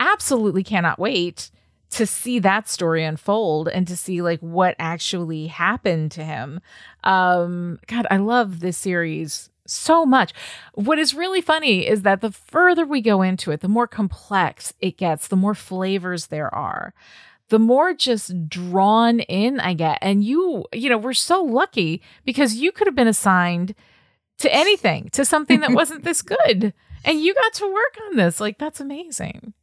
absolutely cannot wait to see that story unfold and to see like what actually happened to him. Um God, I love this series so much. What is really funny is that the further we go into it, the more complex it gets, the more flavors there are. The more just drawn in I get. And you, you know, we're so lucky because you could have been assigned to anything, to something that wasn't this good. And you got to work on this. Like, that's amazing.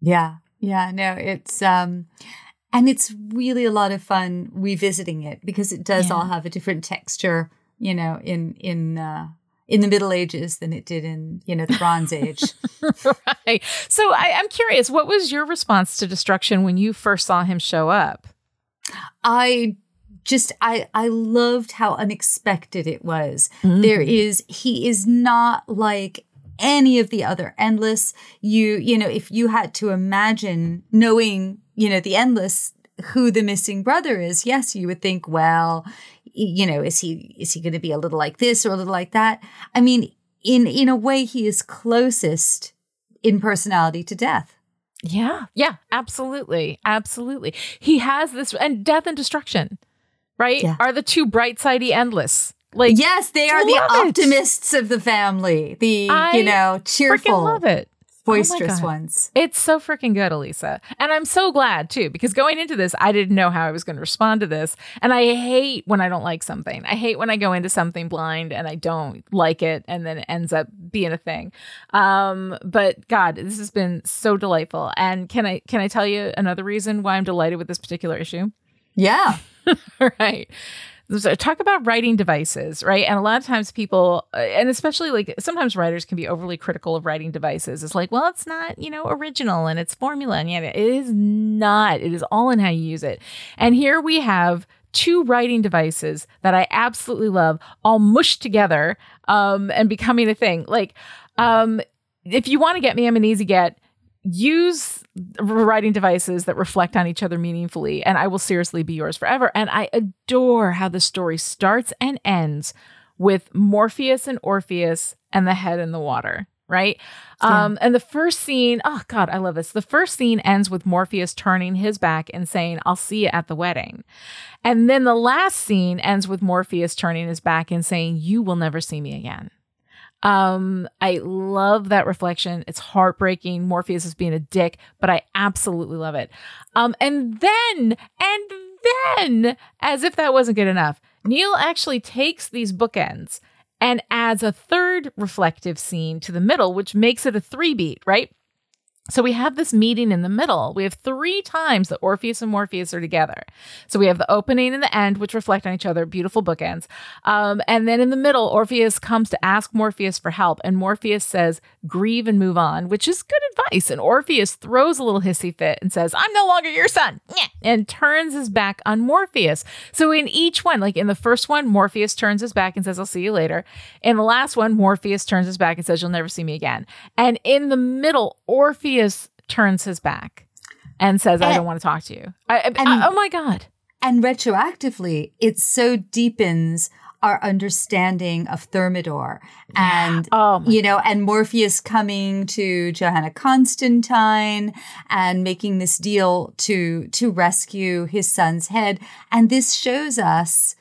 Yeah. Yeah. No, it's, um, and it's really a lot of fun revisiting it because it does Yeah. all have a different texture, you know, in, in, uh, in the Middle Ages than it did in, you know, the Bronze Age. right. So I, I'm curious, what was your response to destruction when you first saw him show up? I just I I loved how unexpected it was. There is he is not like any of the other endless. You you know if you had to imagine knowing you know the endless who the missing brother is, yes, you would think, well, you know, is he is he going to be a little like this or a little like that? I mean, in in a way, he is closest in personality to death. Yeah. Yeah. Absolutely. Absolutely. He has this, and death and destruction, right? Yeah. Are the two bright sidey endless. Like, Yes, they are the it. optimists of the family. The I you know cheerful, love it. Oh boisterous God. ones. It's so freaking good, Alisa. And I'm so glad too, because going into this, I didn't know how I was going to respond to this. And I hate when I don't like something. I hate when I go into something blind and I don't like it and then it ends up being a thing. Um, but God, this has been so delightful. And can I can I tell you another reason why I'm delighted with this particular issue? Yeah, right. So talk about writing devices, right? And a lot of times people, uh, and especially like sometimes writers can be overly critical of writing devices. It's like, well, it's not, you know, original and it's formula. And yet it is not. It is all in how you use it. And here we have two writing devices that I absolutely love, all mushed together um, and becoming a thing. Like, um, if you want to get me, I'm an easy get. Use writing devices that reflect on each other meaningfully, and I will seriously be yours forever. And I adore how the story starts and ends with Morpheus and Orpheus and the head in the water, right? Um, and the first scene, oh God, I love this. The first scene ends with Morpheus turning his back and saying, I'll see you at the wedding. And then the last scene ends with Morpheus turning his back and saying, You will never see me again. Um, I love that reflection. It's heartbreaking. Morpheus is being a dick, but I absolutely love it. Um, and then, and then, as if that wasn't good enough, Neil actually takes these bookends and adds a third reflective scene to the middle, which makes it a three beat, right? So we have this meeting in the middle. We have three times that Orpheus and Morpheus are together. So we have the opening and the end, which reflect on each other, beautiful bookends. Um, and then in the middle, Orpheus comes to ask Morpheus for help, and Morpheus says, "Grieve and move on," which is good advice. And Orpheus throws a little hissy fit and says, "I'm no longer your son," and turns his back on Morpheus. So in each one, like in the first one, Morpheus turns his back and says, "I'll see you later." In the last one, Morpheus turns his back and says, "You'll never see me again." And in the middle, Orpheus turns his back and says, "I And- don't eh. want to talk to you." I, I- and- oh my god. and retroactively, it so deepens our understanding of Thermidor and Oh you know, and Morpheus coming to Johanna Constantine and making this deal to to rescue his son's head. And this shows us,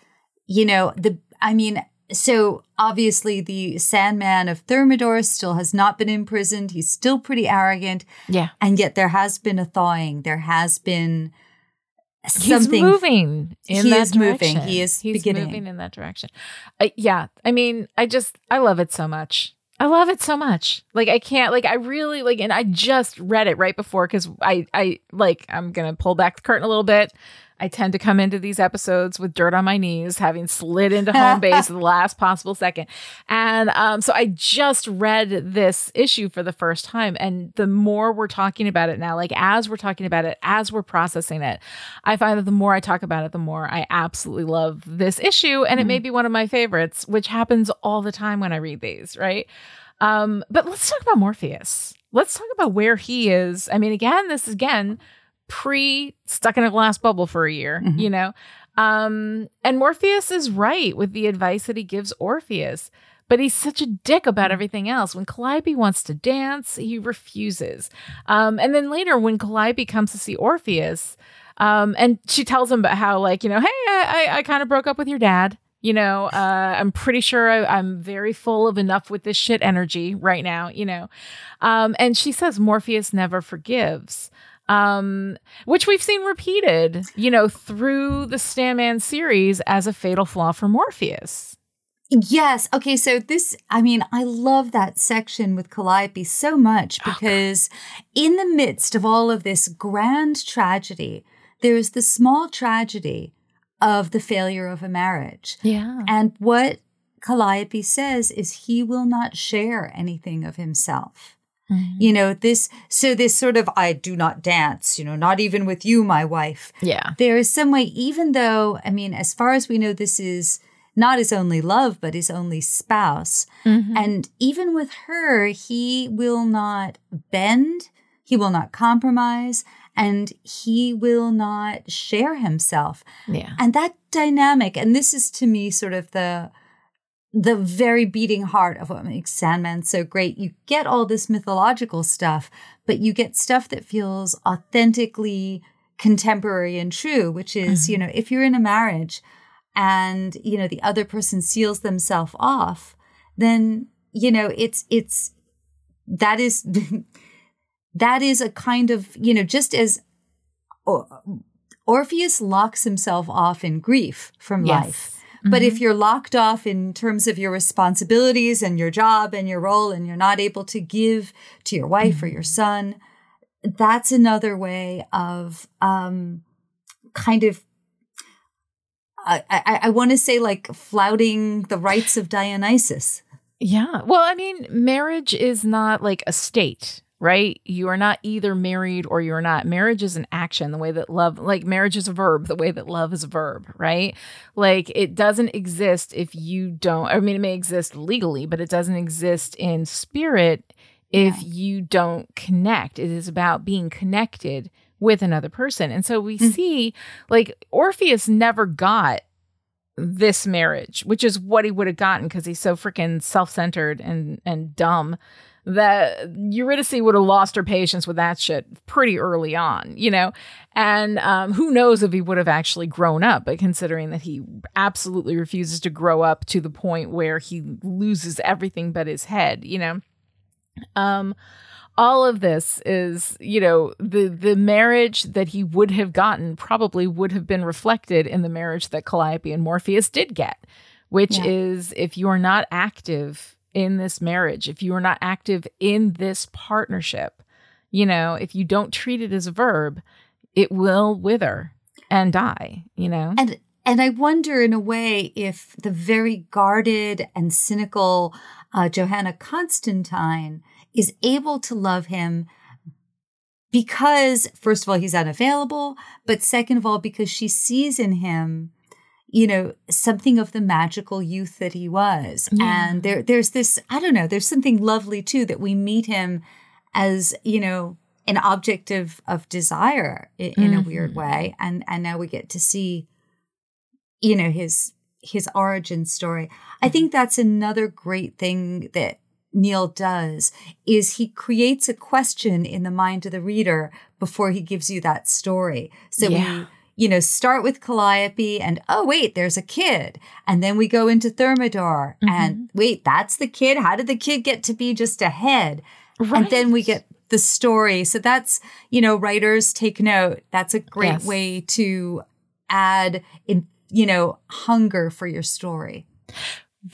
you know, the I mean, so obviously the Sandman of Thermidor still has not been imprisoned. He's still pretty arrogant. yeah. And yet there has been a thawing. There has been He's something moving in He that is moving. He is He's beginning. moving in that direction. Uh, yeah, I mean, I just I love it so much. I love it so much. Like I can't like I really like and I just read it right before cuz I I like I'm going to pull back the curtain a little bit. I tend to come into these episodes with dirt on my knees, having slid into home base at the last possible second. And um, so I just read this issue for the first time. And the more we're talking about it now, like as we're talking about it, as we're processing it, I find that the more I talk about it, the more I absolutely love this issue. And it may be one of my favorites, which happens all the time when I read these, right? Um, but let's talk about Morpheus. Let's talk about where he is. I mean, again, this is again pre stuck in a glass bubble for a year, Mhm. you know? Um, and Morpheus is right with the advice that he gives Orpheus, but he's such a dick about everything else. When Calliope wants to dance, he refuses. Um, and then later, when Calliope comes to see Orpheus, um, and she tells him about how, like, you know, hey, I, I, I kind of broke up with your dad. You know, uh, I'm pretty sure I, am very full of enough with this shit energy right now, you know. Um, and she says Morpheus never forgives, um, which we've seen repeated, you know, through the Sandman series as a fatal flaw for Morpheus. Yes. Okay. So this, I mean, I love that section with Calliope so much oh, because oh, in the midst of all of this grand tragedy, there is the small tragedy of the failure of a marriage. Yeah. And what Calliope says is he will not share anything of himself. Mm-hmm. You know, this, so this sort of, I do not dance, you know, not even with you, my wife. Yeah. There is some way, even though, I mean, as far as we know, this is not his only love, but his only spouse. Mm-hmm. And even with her, he will not bend, he will not compromise, and he will not share himself. Yeah. And that dynamic, and this is to me sort of the the very beating heart of what makes Sandman so great. You get all this mythological stuff, but you get stuff that feels authentically contemporary and true, which is, mm-hmm. you know, if you're in a marriage, and you know the other person seals themselves off then you know it's it's that is that is a kind of you know just as orpheus locks himself off in grief from yes. life mm-hmm. but if mm-hmm. you're locked off in terms of your responsibilities and your job and your role and you're not able to give to your wife mm-hmm. or your son that's another way of um kind of I, I, I want to say like flouting the rites of Dionysus. Yeah. Well, I mean, marriage is not like a state, right? You are not either married or you're not. Marriage is an action, the way that love, like marriage is a verb, the way that love is a verb, right? Like it doesn't exist if you don't, I mean, it may exist legally, but it doesn't exist in spirit if yeah. you don't connect. It is about being connected with another person. And so we mm. see like Orpheus never got this marriage, which is what he would have gotten because he's so freaking self-centered and and dumb that Eurydice would have lost her patience with that shit pretty early on, you know? And um, who knows if he would have actually grown up, but considering that he absolutely refuses to grow up to the point where he loses everything but his head, you know? Um, all of this is, you know, the the marriage that he would have gotten probably would have been reflected in the marriage that Calliope and Morpheus did get, which yeah. is if you are not active in this marriage, if you are not active in this partnership, you know, if you don't treat it as a verb, it will wither and die, you know? And and I wonder in a way if the very guarded and cynical uh, Johanna Constantine is able to love him because, first of all, he's unavailable, but second of all, because she sees in him, you know, something of the magical youth that he was. Yeah. And there, there's this, I don't know, there's something lovely too that we meet him as, you know, an object of, of desire in, in mm-hmm. a weird mm-hmm. way. And, and now we get to see, you know, his, his origin story. I think that's another great thing that Neil does is he creates a question in the mind of the reader before he gives you that story. So yeah. we you know, start with Calliope and oh wait, there's a kid. And then we go into Thermidor mm-hmm. and wait, that's the kid. How did the kid get to be just a head? Right. And then we get the story. So that's, you know, writers take note. That's a great yes. way to add in, you know, hunger for your story.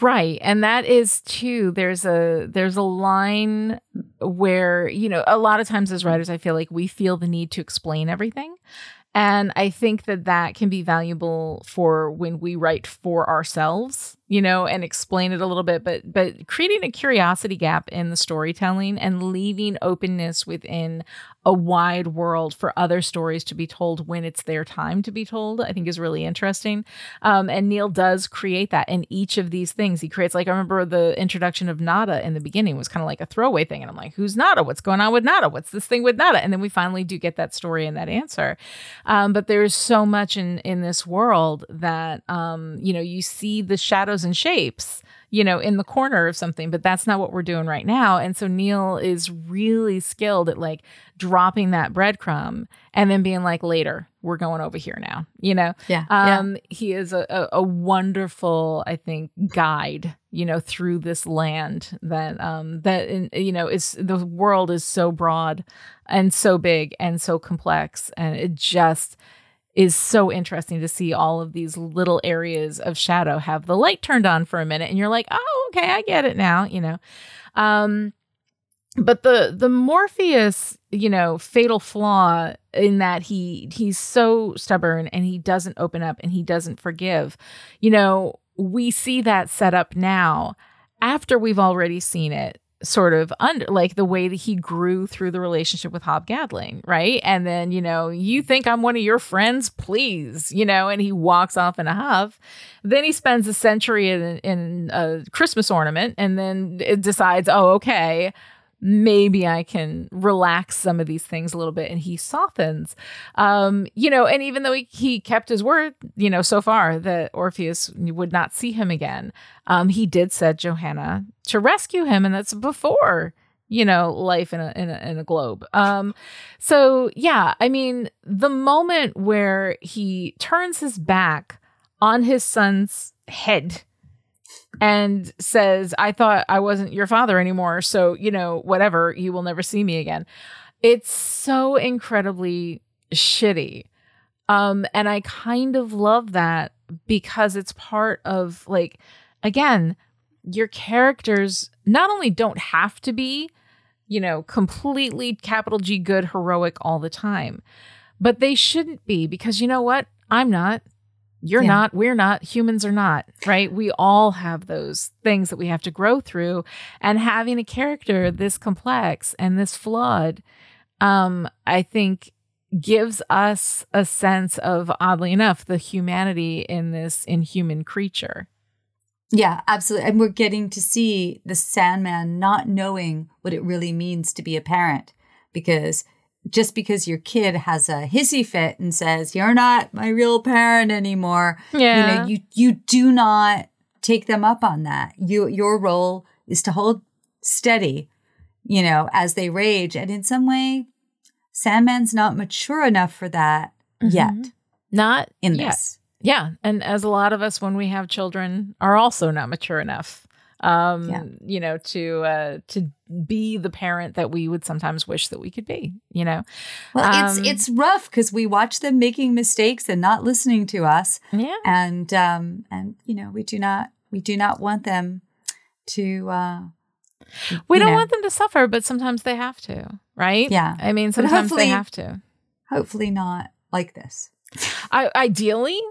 Right. And that is too there's a there's a line where, you know, a lot of times as writers I feel like we feel the need to explain everything. And I think that that can be valuable for when we write for ourselves, you know, and explain it a little bit, but but creating a curiosity gap in the storytelling and leaving openness within a wide world for other stories to be told when it's their time to be told, I think is really interesting. Um, and Neil does create that in each of these things. He creates, like, I remember the introduction of Nada in the beginning was kind of like a throwaway thing. And I'm like, who's Nada? What's going on with Nada? What's this thing with Nada? And then we finally do get that story and that answer. Um, but there's so much in, in this world that, um, you know, you see the shadows and shapes you know, in the corner of something, but that's not what we're doing right now. And so Neil is really skilled at like dropping that breadcrumb and then being like, later, we're going over here now. You know, Yeah. um, he is a, a, a wonderful, I think, guide. You know, through this land that um that in, you know is the world is so broad and so big and so complex, and it just is so interesting to see all of these little areas of shadow have the light turned on for a minute, and you're like, oh, okay, I get it now. You know, um, but the the Morpheus, you know, fatal flaw in that he he's so stubborn and he doesn't open up and he doesn't forgive. You know, we see that set up now after we've already seen it sort of under like the way that he grew through the relationship with Hob Gadling, right? And then, you know, you think I'm one of your friends, please, you know, and he walks off in a huff. Then he spends a century in, in a Christmas ornament and then it decides, oh, okay, maybe I can relax some of these things a little bit. And he softens. Um, you know, and even though he, he kept his word, you know, so far that Orpheus would not see him again, um, he did set Johanna to rescue him, and that's before you know life in a in a, in a globe. Um, so yeah, I mean, the moment where he turns his back on his son's head and says, I thought I wasn't your father anymore. So, you know, whatever, you will never see me again. It's so incredibly shitty. Um, and I kind of love that because it's part of like, again, your characters not only don't have to be, you know, completely capital G good, heroic all the time, but they shouldn't be because you know what? I'm not. You're Yeah. not, we're not, humans are not, right? We all have those things that we have to grow through. And having a character this complex and this flawed, um, I think gives us a sense of, oddly enough, the humanity in this inhuman creature. Yeah, absolutely. And we're getting to see the Sandman not knowing what it really means to be a parent because just because your kid has a hissy fit and says, You're not my real parent anymore, Yeah. you know, you you do not take them up on that. You your role is to hold steady, you know, as they rage. And in some way, Sandman's not mature enough for that mm-hmm. yet Not in yet. this. Yeah, and as a lot of us when we have children are also not mature enough um Yeah. you know to uh to be the parent that we would sometimes wish that we could be, you know. Well, Um, it's it's rough because we watch them making mistakes and not listening to us. Yeah. and um and you know we do not we do not want them to uh We don't know, want them to suffer, but sometimes they have to, right? Yeah. I mean, sometimes they have to. hopefully not like this I, ideally,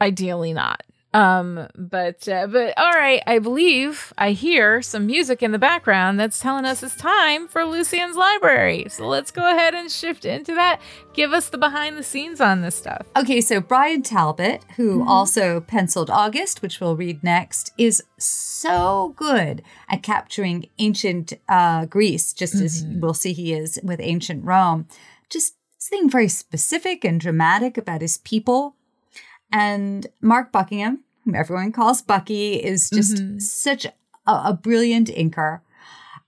ideally not. Um, but uh, but all right, I believe I hear some music in the background that's telling us it's time for Lucien's library. So let's go ahead and shift into that. Give us the behind the scenes on this stuff. okay so bryan talbot who Mm-hmm. also penciled august which we'll read next is so good at capturing ancient uh greece just as Mm-hmm. we'll see he is with ancient rome just something very specific and dramatic about his people And Mark Buckingham, whom everyone calls Bucky, is just Mhm. such a, a brilliant inker.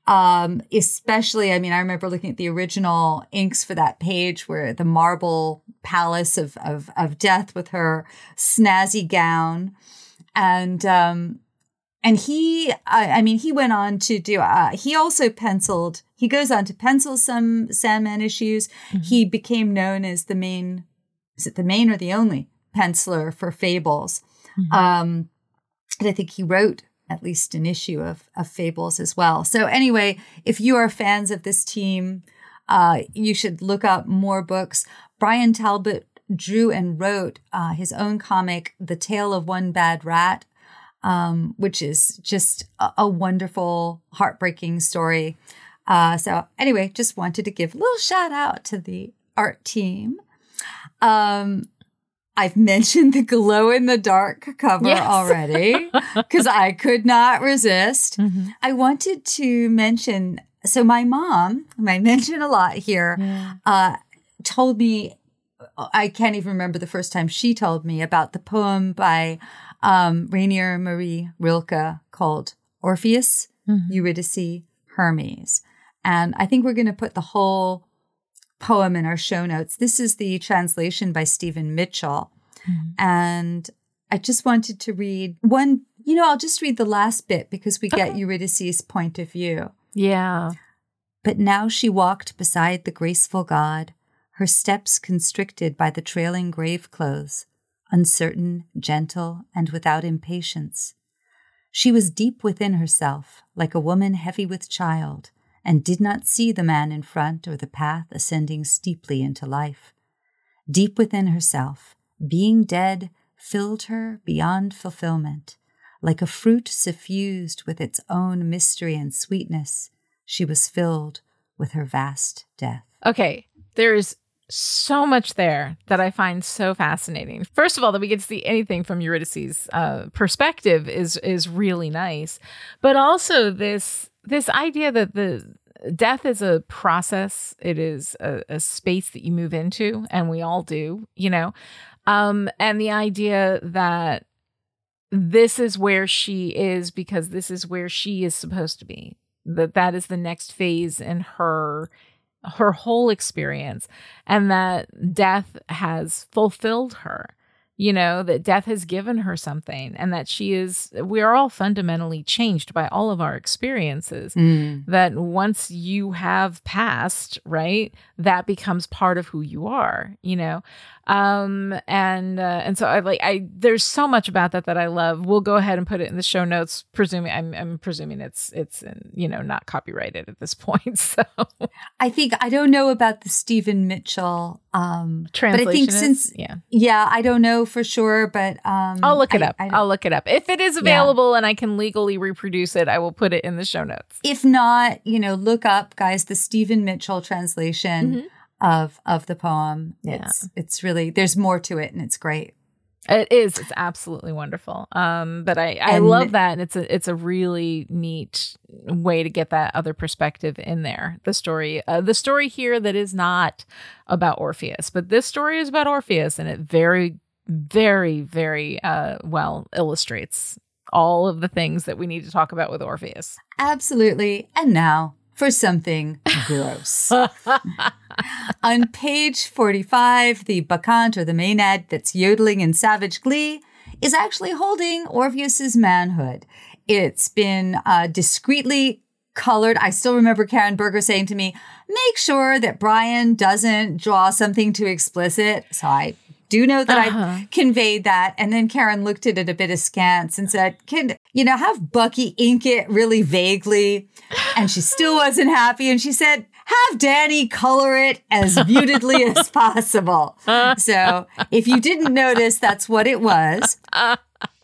Um, especially, I mean, I remember looking at the original inks for that page where the marble palace of of, of death with her snazzy gown, and um, and he, I, I mean, he went on to do. Uh, he also penciled. He goes on to pencil some Sandman issues. He became known as the main. Is it the main or the only penciler for Fables? Um, and I think he wrote at least an issue of, of Fables as well. So anyway, if you are fans of this team, uh, you should look up more books. Bryan Talbot drew and wrote uh, his own comic, The Tale of One Bad Rat, um, which is just a, a wonderful, heartbreaking story. Uh, so anyway, just wanted to give a little shout out to the art team. Um, I've mentioned the glow in the dark cover Yes. already because I could not resist. Mhm. I wanted to mention so my mom, whom I mention a lot here, Yeah. uh, told me I can't even remember the first time she told me about the poem by um, Rainer Marie Rilke called Orpheus, Mhm. Eurydice, Hermes. And I think we're going to put the whole poem in our show notes. This is the translation by Stephen Mitchell. Mm-hmm. And I just wanted to read one, you know, I'll just read the last bit because we get okay. Eurydice's point of view. Yeah. But now she walked beside the graceful god, her steps constricted by the trailing grave clothes, uncertain, gentle, and without impatience. She was deep within herself, like a woman heavy with child, and did not see the man in front or the path ascending steeply into life. Deep within herself, being dead filled her beyond fulfillment. Like a fruit suffused with its own mystery and sweetness, she was filled with her vast death. Okay, there is so much there that I find so fascinating. First of all, that we get to see anything from Eurydice's uh, perspective is is really nice, but also this this idea that the death is a process. It is a, a, space that you move into and we all do you know? Um and the idea that this is where she is because this is where she is supposed to be that that is the next phase in her her whole experience and that death has fulfilled her you know, that death has given her something and that she is, we are all fundamentally changed by all of our experiences. Mm. That once you have passed, right, that becomes part of who you are, you know. Um, and, uh, and so I like, I, there's so much about that that I love. We'll go ahead and put it in the show notes, presuming, I'm, I'm presuming it's, it's, in, you know, not copyrighted at this point. So I think, I don't know about the Stephen Mitchell, um, translation. But I think since, yeah, yeah, I don't know for sure, but, um, I'll look it I, up. I, will look it up. If it is available yeah. and I can legally reproduce it, I will put it in the show notes. If not, you know, look up guys, the Stephen Mitchell translation. Mm-hmm of of the poem. Yeah. It's it's really there's more to it and it's great. It is. It's absolutely wonderful. Um, but I, I and love that, and it's a it's a really neat way to get that other perspective in there. The story, uh, the story here that is not about Orpheus, but this story is about Orpheus, and it very, very, very uh, well illustrates all of the things that we need to talk about with Orpheus. Absolutely. And now for something gross. On page 45, the bacchant or the Maenad that's yodeling in savage glee is actually holding Orpheus's manhood. It's been uh, discreetly colored. I still remember Karen Berger saying to me, make sure that Bryan doesn't draw something too explicit. So I do know that uh-huh. I conveyed that. And then Karen looked at it a bit askance and said, Can, you know, have Bucky ink it really vaguely? And she still wasn't happy. And she said, have Danny color it as mutedly as possible. So if you didn't notice, that's what it was.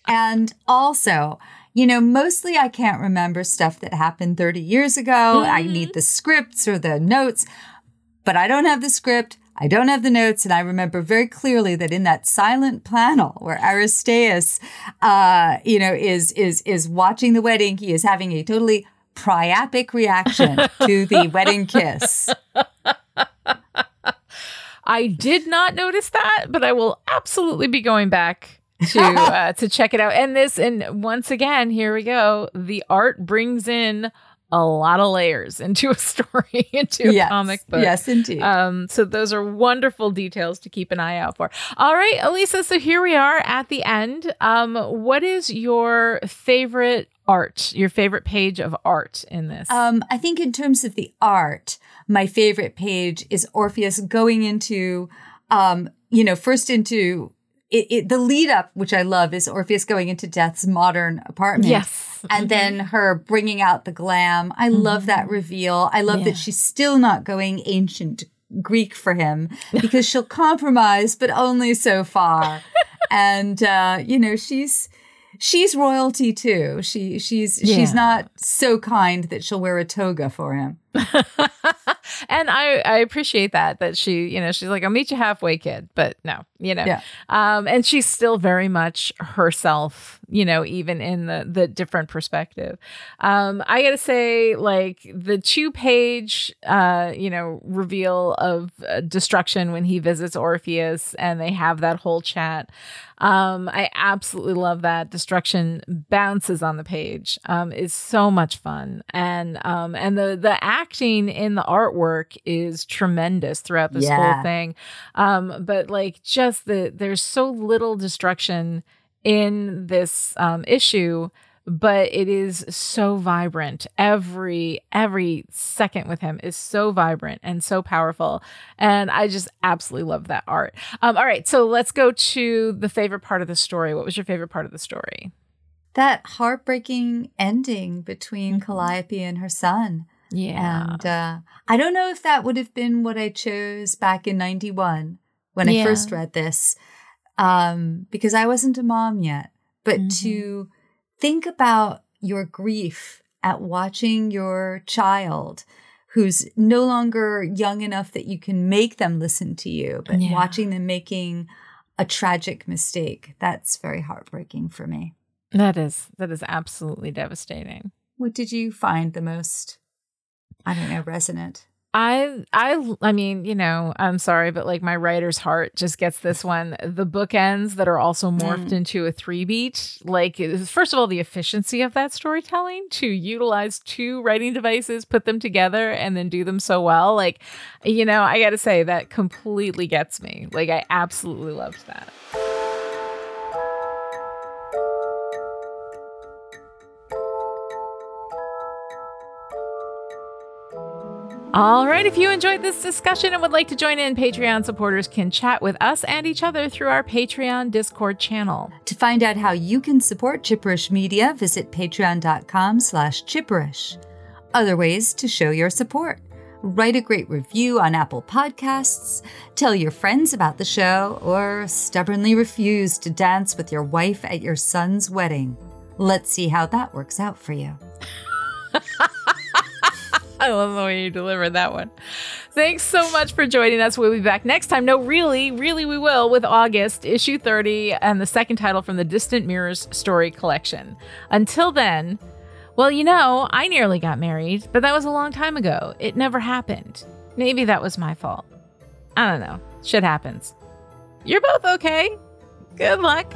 And also, you know, mostly I can't remember stuff that happened 30 years ago. Mm-hmm. I need the scripts or the notes, but I don't have the script. I don't have the notes, and I remember very clearly that in that silent panel where Aristeus, uh, you know, is is is watching the wedding, he is having a totally priapic reaction to the wedding kiss. I did not notice that, but I will absolutely be going back to uh, to check it out. And this, and once again, here we go. The art brings in a lot of layers into a story, into a yes, comic book. Yes, indeed. Um, so those are wonderful details to keep an eye out for. All right, Alisa. So here we are at the end. Um, what is your favorite art? Your favorite page of art in this? Um, I think in terms of the art, my favorite page is Orpheus going into, um, you know, first into it, it, the lead up, which I love, is Orpheus going into Death's modern apartment. Yes. And then her bringing out the glam. I mm-hmm. love that reveal. I love yeah. that she's still not going ancient Greek for him because she'll compromise, but only so far. and, uh, you know, she's, she's royalty too. She, she's, yeah. she's not so kind that she'll wear a toga for him. and I, I appreciate that that she you know she's like I'll meet you halfway kid but no you know yeah. um and she's still very much herself you know even in the the different perspective um I gotta say like the two page uh you know reveal of uh, destruction when he visits Orpheus and they have that whole chat um, I absolutely love that. Destruction bounces on the page. Um, is so much fun, and um, and the the acting in the artwork is tremendous throughout this Yeah. whole thing. Um, but like just the there's so little destruction in this um, issue but it is so vibrant every every second with him is so vibrant and so powerful and i just absolutely love that art um, all right so let's go to the favorite part of the story what was your favorite part of the story That heartbreaking ending between Calliope and her son. Yeah And uh, I don't know if that would have been what I chose back in 91 when I first read this, um, because I wasn't a mom yet. But Mhm. to think about your grief at watching your child who's no longer young enough that you can make them listen to you, but Yeah. watching them making a tragic mistake, that's very heartbreaking for me. that is that is absolutely devastating What did you find the most, I don't know, resonant? I I I mean, you know, I'm sorry, but like my writer's heart just gets this one. The bookends that are also morphed Mm. into a three beat. Like first of all, the efficiency of that storytelling to utilize two writing devices, put them together, and then do them so well. Like, you know, I gotta say that completely gets me. Like I absolutely loved that. All right, if you enjoyed this discussion and would like to join in, Patreon supporters can chat with us and each other through our Patreon Discord channel. To find out how you can support Chipperish Media, visit patreon.com slash chipperish. Other ways to show your support. Write a great review on Apple Podcasts, tell your friends about the show, or stubbornly refuse to dance with your wife at your son's wedding. Let's see how that works out for you. I love the way you delivered that one. Thanks so much for joining us. We'll be back next time. No, really, really, we will with August, issue 30, and the second title from the Distant Mirrors story collection. Until then, well, you know, I nearly got married, but that was a long time ago. It never happened. Maybe that was my fault. I don't know. Shit happens. You're both okay. Good luck.